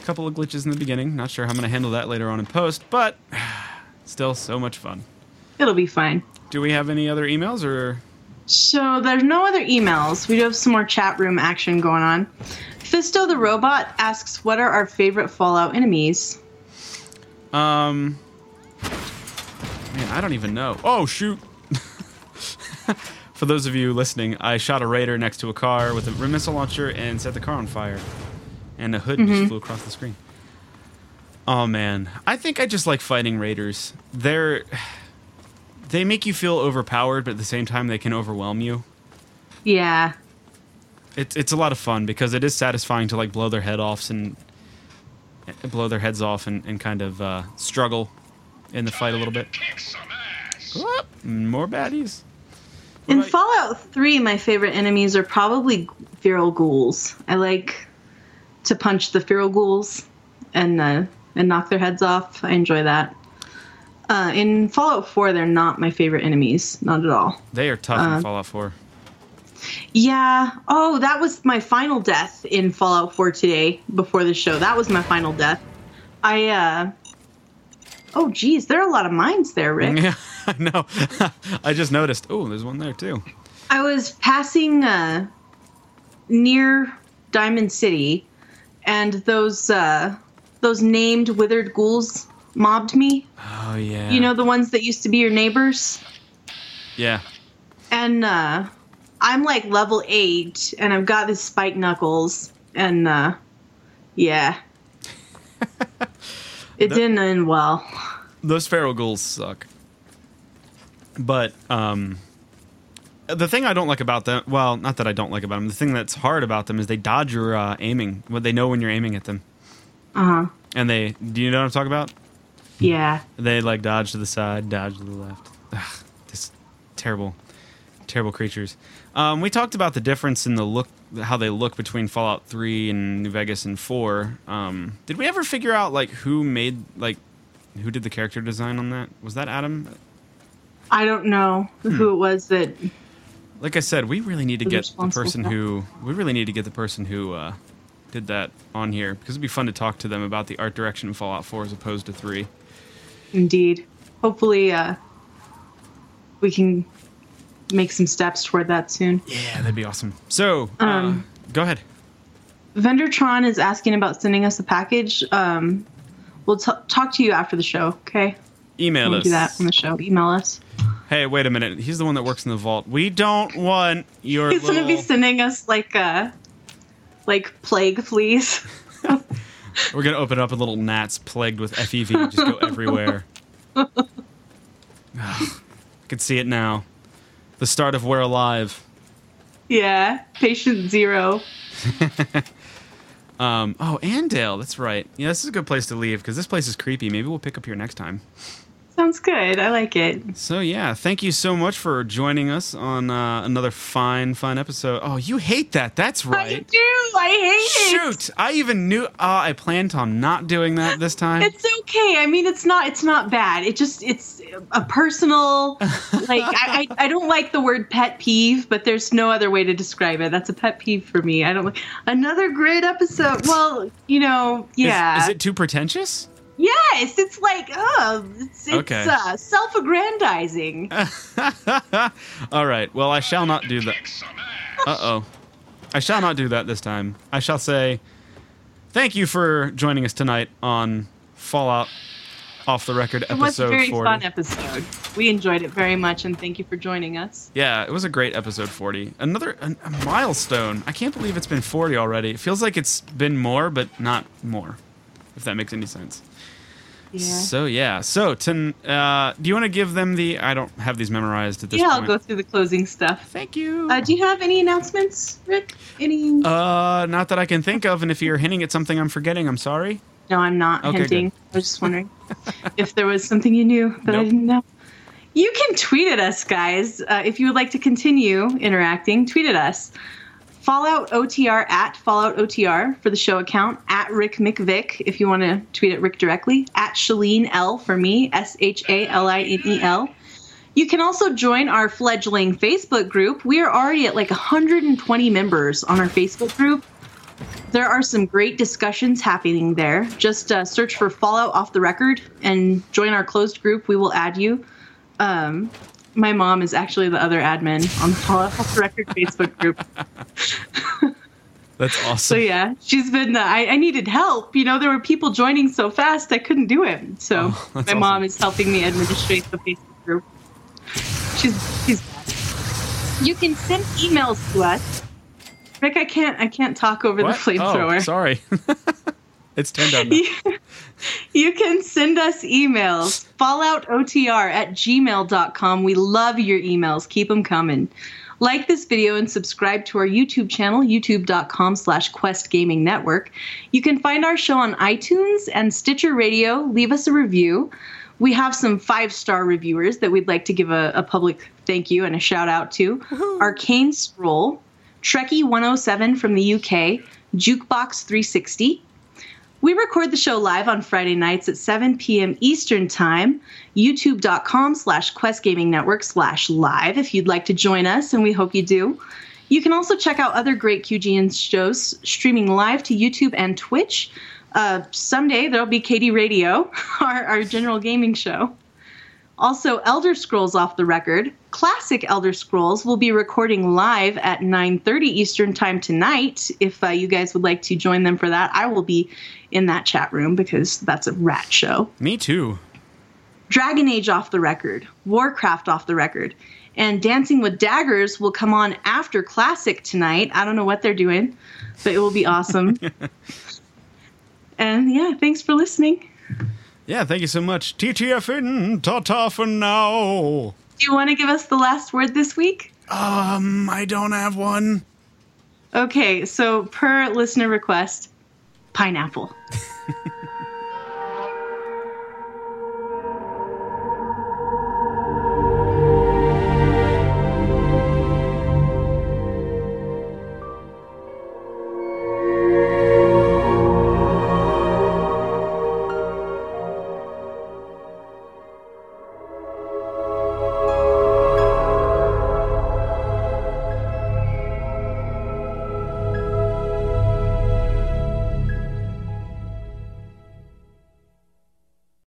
A couple of glitches in the beginning. Not sure how I'm gonna handle that later on in post, but still so much fun. It'll be fine. Do we have any other emails or? So there's no other emails. We do have some more chat room action going on. Fisto the robot asks, "What are our favorite Fallout enemies?" Um, man, I don't even know. Oh shoot! for those of you listening, I shot a raider next to a car with a missile launcher and set the car on fire, and a hood just flew across the screen. Oh man, I think I just like fighting raiders. They're they make you feel overpowered, but at the same time they can overwhelm you. Yeah. It's it's a lot of fun because it is satisfying to like blow their head off and blow their heads off and, and kind of uh, struggle in the fight a little bit. Whoop, more baddies. What In Fallout 3, my favorite enemies are probably feral ghouls. I like to punch the feral ghouls and uh, and knock their heads off. I enjoy that. Uh, in Fallout 4, they're not my favorite enemies, not at all. They are tough Uh, in Fallout 4. Yeah. Oh, that was my final death in Fallout 4 today before the show. That was my final death. I uh Oh geez, there are a lot of mines there, Rick. Yeah, I know. I just noticed. Oh, there's one there too. I was passing uh near Diamond City and those uh those named withered ghouls mobbed me. Oh yeah. You know the ones that used to be your neighbors? Yeah. and uh I'm like level eight, and I've got this spike knuckles, and uh yeah, it That- didn't end well. Those feral ghouls suck. But um, the thing I don't like about them, well, not that I don't like about them. The thing that's hard about them is they dodge your uh, aiming. What they know when you're aiming at them, Uh huh. and they. Do you know what I'm talking about? Yeah. They like dodge to the side, dodge to the left. Ugh, this terrible, terrible creatures. Um, we talked about the difference in the look, how they look between Fallout 3 and New Vegas and 4. Um, did we ever figure out like who made like who did the character design on that? Was that Adam? I don't know Hmm. who it was that. Like I said, we really need to get the person who we really need to get the person who uh, did that on here because it'd be fun to talk to them about the art direction in Fallout 4 as opposed to 3. Indeed. Hopefully, uh, we can make some steps toward that soon. Yeah, that'd be awesome. So, uh, Um, go ahead. Vendertron is asking about sending us a package. Um, we'll t- talk to you after the show. Okay. Email We'll us. do that on the show. Email us. Hey, wait a minute. He's the one that works in the vault. We don't want your He's little... gonna be sending us like a, like plague fleas. We're gonna open up a little gnats plagued with FEV, just go everywhere. Ugh, I can see it now. The start of We're Alive. yeah, patient zero. Um, oh, Andale, that's right. Yeah, this is a good place to leave because this place is creepy. Maybe we'll pick up here next time. Sounds good. I like it. So yeah, thank you so much for joining us on uh, another fine, fine episode. Oh, you hate that? That's right. I do. I hate it. Shoot, I even knew. Uh, I planned on not doing that this time. It's okay. I mean, it's not. It's not bad. It just. It's a personal. like I, I. I don't like the word pet peeve, but there's no other way to describe it. That's a pet peeve for me. I don't. like Another great episode. Well, you know. Is- Yeah. Is, it too pretentious? Yes. It's like. Oh. It's, it's Okay. uh, self-aggrandizing. All right. Well, I shall not do that. Uh oh. I shall not do that this time. I shall say thank you for joining us tonight on Fallout Off the Record episode. It was a very 40. fun episode. We enjoyed it very much, and thank you for joining us. Yeah, it was a great episode 40. Another a, a milestone. I can't believe it's been 40 already. It feels like it's been more, but not more. If that makes any sense. Yeah. So yeah. So ten, uh, do you want to give them the? I don't have these memorized at this yeah, I'll go through the closing stuff. Thank you. Uh, do you have any announcements, Rick? Any? Uh, not that I can think of, and if you're hinting at something I'm forgetting, I'm sorry. no, I'm not okay, hinting. I was just wondering if there was something you knew that I didn't know. You can tweet at us, guys. Uh, if you would like to continue interacting, tweet at us. Fallout OTR at Fallout OTR for the show account, at Rick McVick if you want to tweet at Rick directly, at Shaline L for me, S H A L I N E L. You can also join our fledgling Facebook group. We are already at like 120 members on our Facebook group. There are some great discussions happening there. Just uh, search for Fallout Off the Record and join our closed group. We will add you. Um, my mom is actually the other admin on the Off Record Facebook group. That's awesome. So yeah, she's been. Uh, I, I needed help. You know, there were people joining so fast I couldn't do it. So Oh, my that's mom is helping me administrate the Facebook group. She's she's. You can send emails to us. Rick, I can't I can't talk over What? the flamethrower. Oh, sorry. it's 10 done. now. you, you can send us emails. falloutotr at gmail.com we love your emails. Keep them coming. Like this video and subscribe to our youtube channel youtube.com slash quest gaming network. You can find our show on itunes and stitcher radio. Leave us a review. We have some five star reviewers that we'd like to give a, a public thank you and a shout out to. Arcane scroll trekkie 107 from the uk jukebox 360 we record the show live on Friday nights at 7 p.m. Eastern Time, youtube.com slash Quest Gaming Network slash live if you'd like to join us, and we hope you do. You can also check out other great QGN shows streaming live to YouTube and Twitch. Uh, someday there'll be Katie Radio, our, our general gaming show. Also, Elder Scrolls Off the Record, classic Elder Scrolls, will be recording live at 9:30 Eastern Time tonight. If uh, you guys would like to join them for that, I will be in that chat room because that's a rat show. Me too. Dragon Age Off the Record, Warcraft Off the Record, and Dancing with Daggers will come on after Classic tonight. I don't know what they're doing, but it will be awesome. and yeah, thanks for listening. Yeah, thank you so much. TTFN, ta-ta for now. Do you want to give us the last word this week? Um, I don't have one. Okay, so per listener request, pineapple.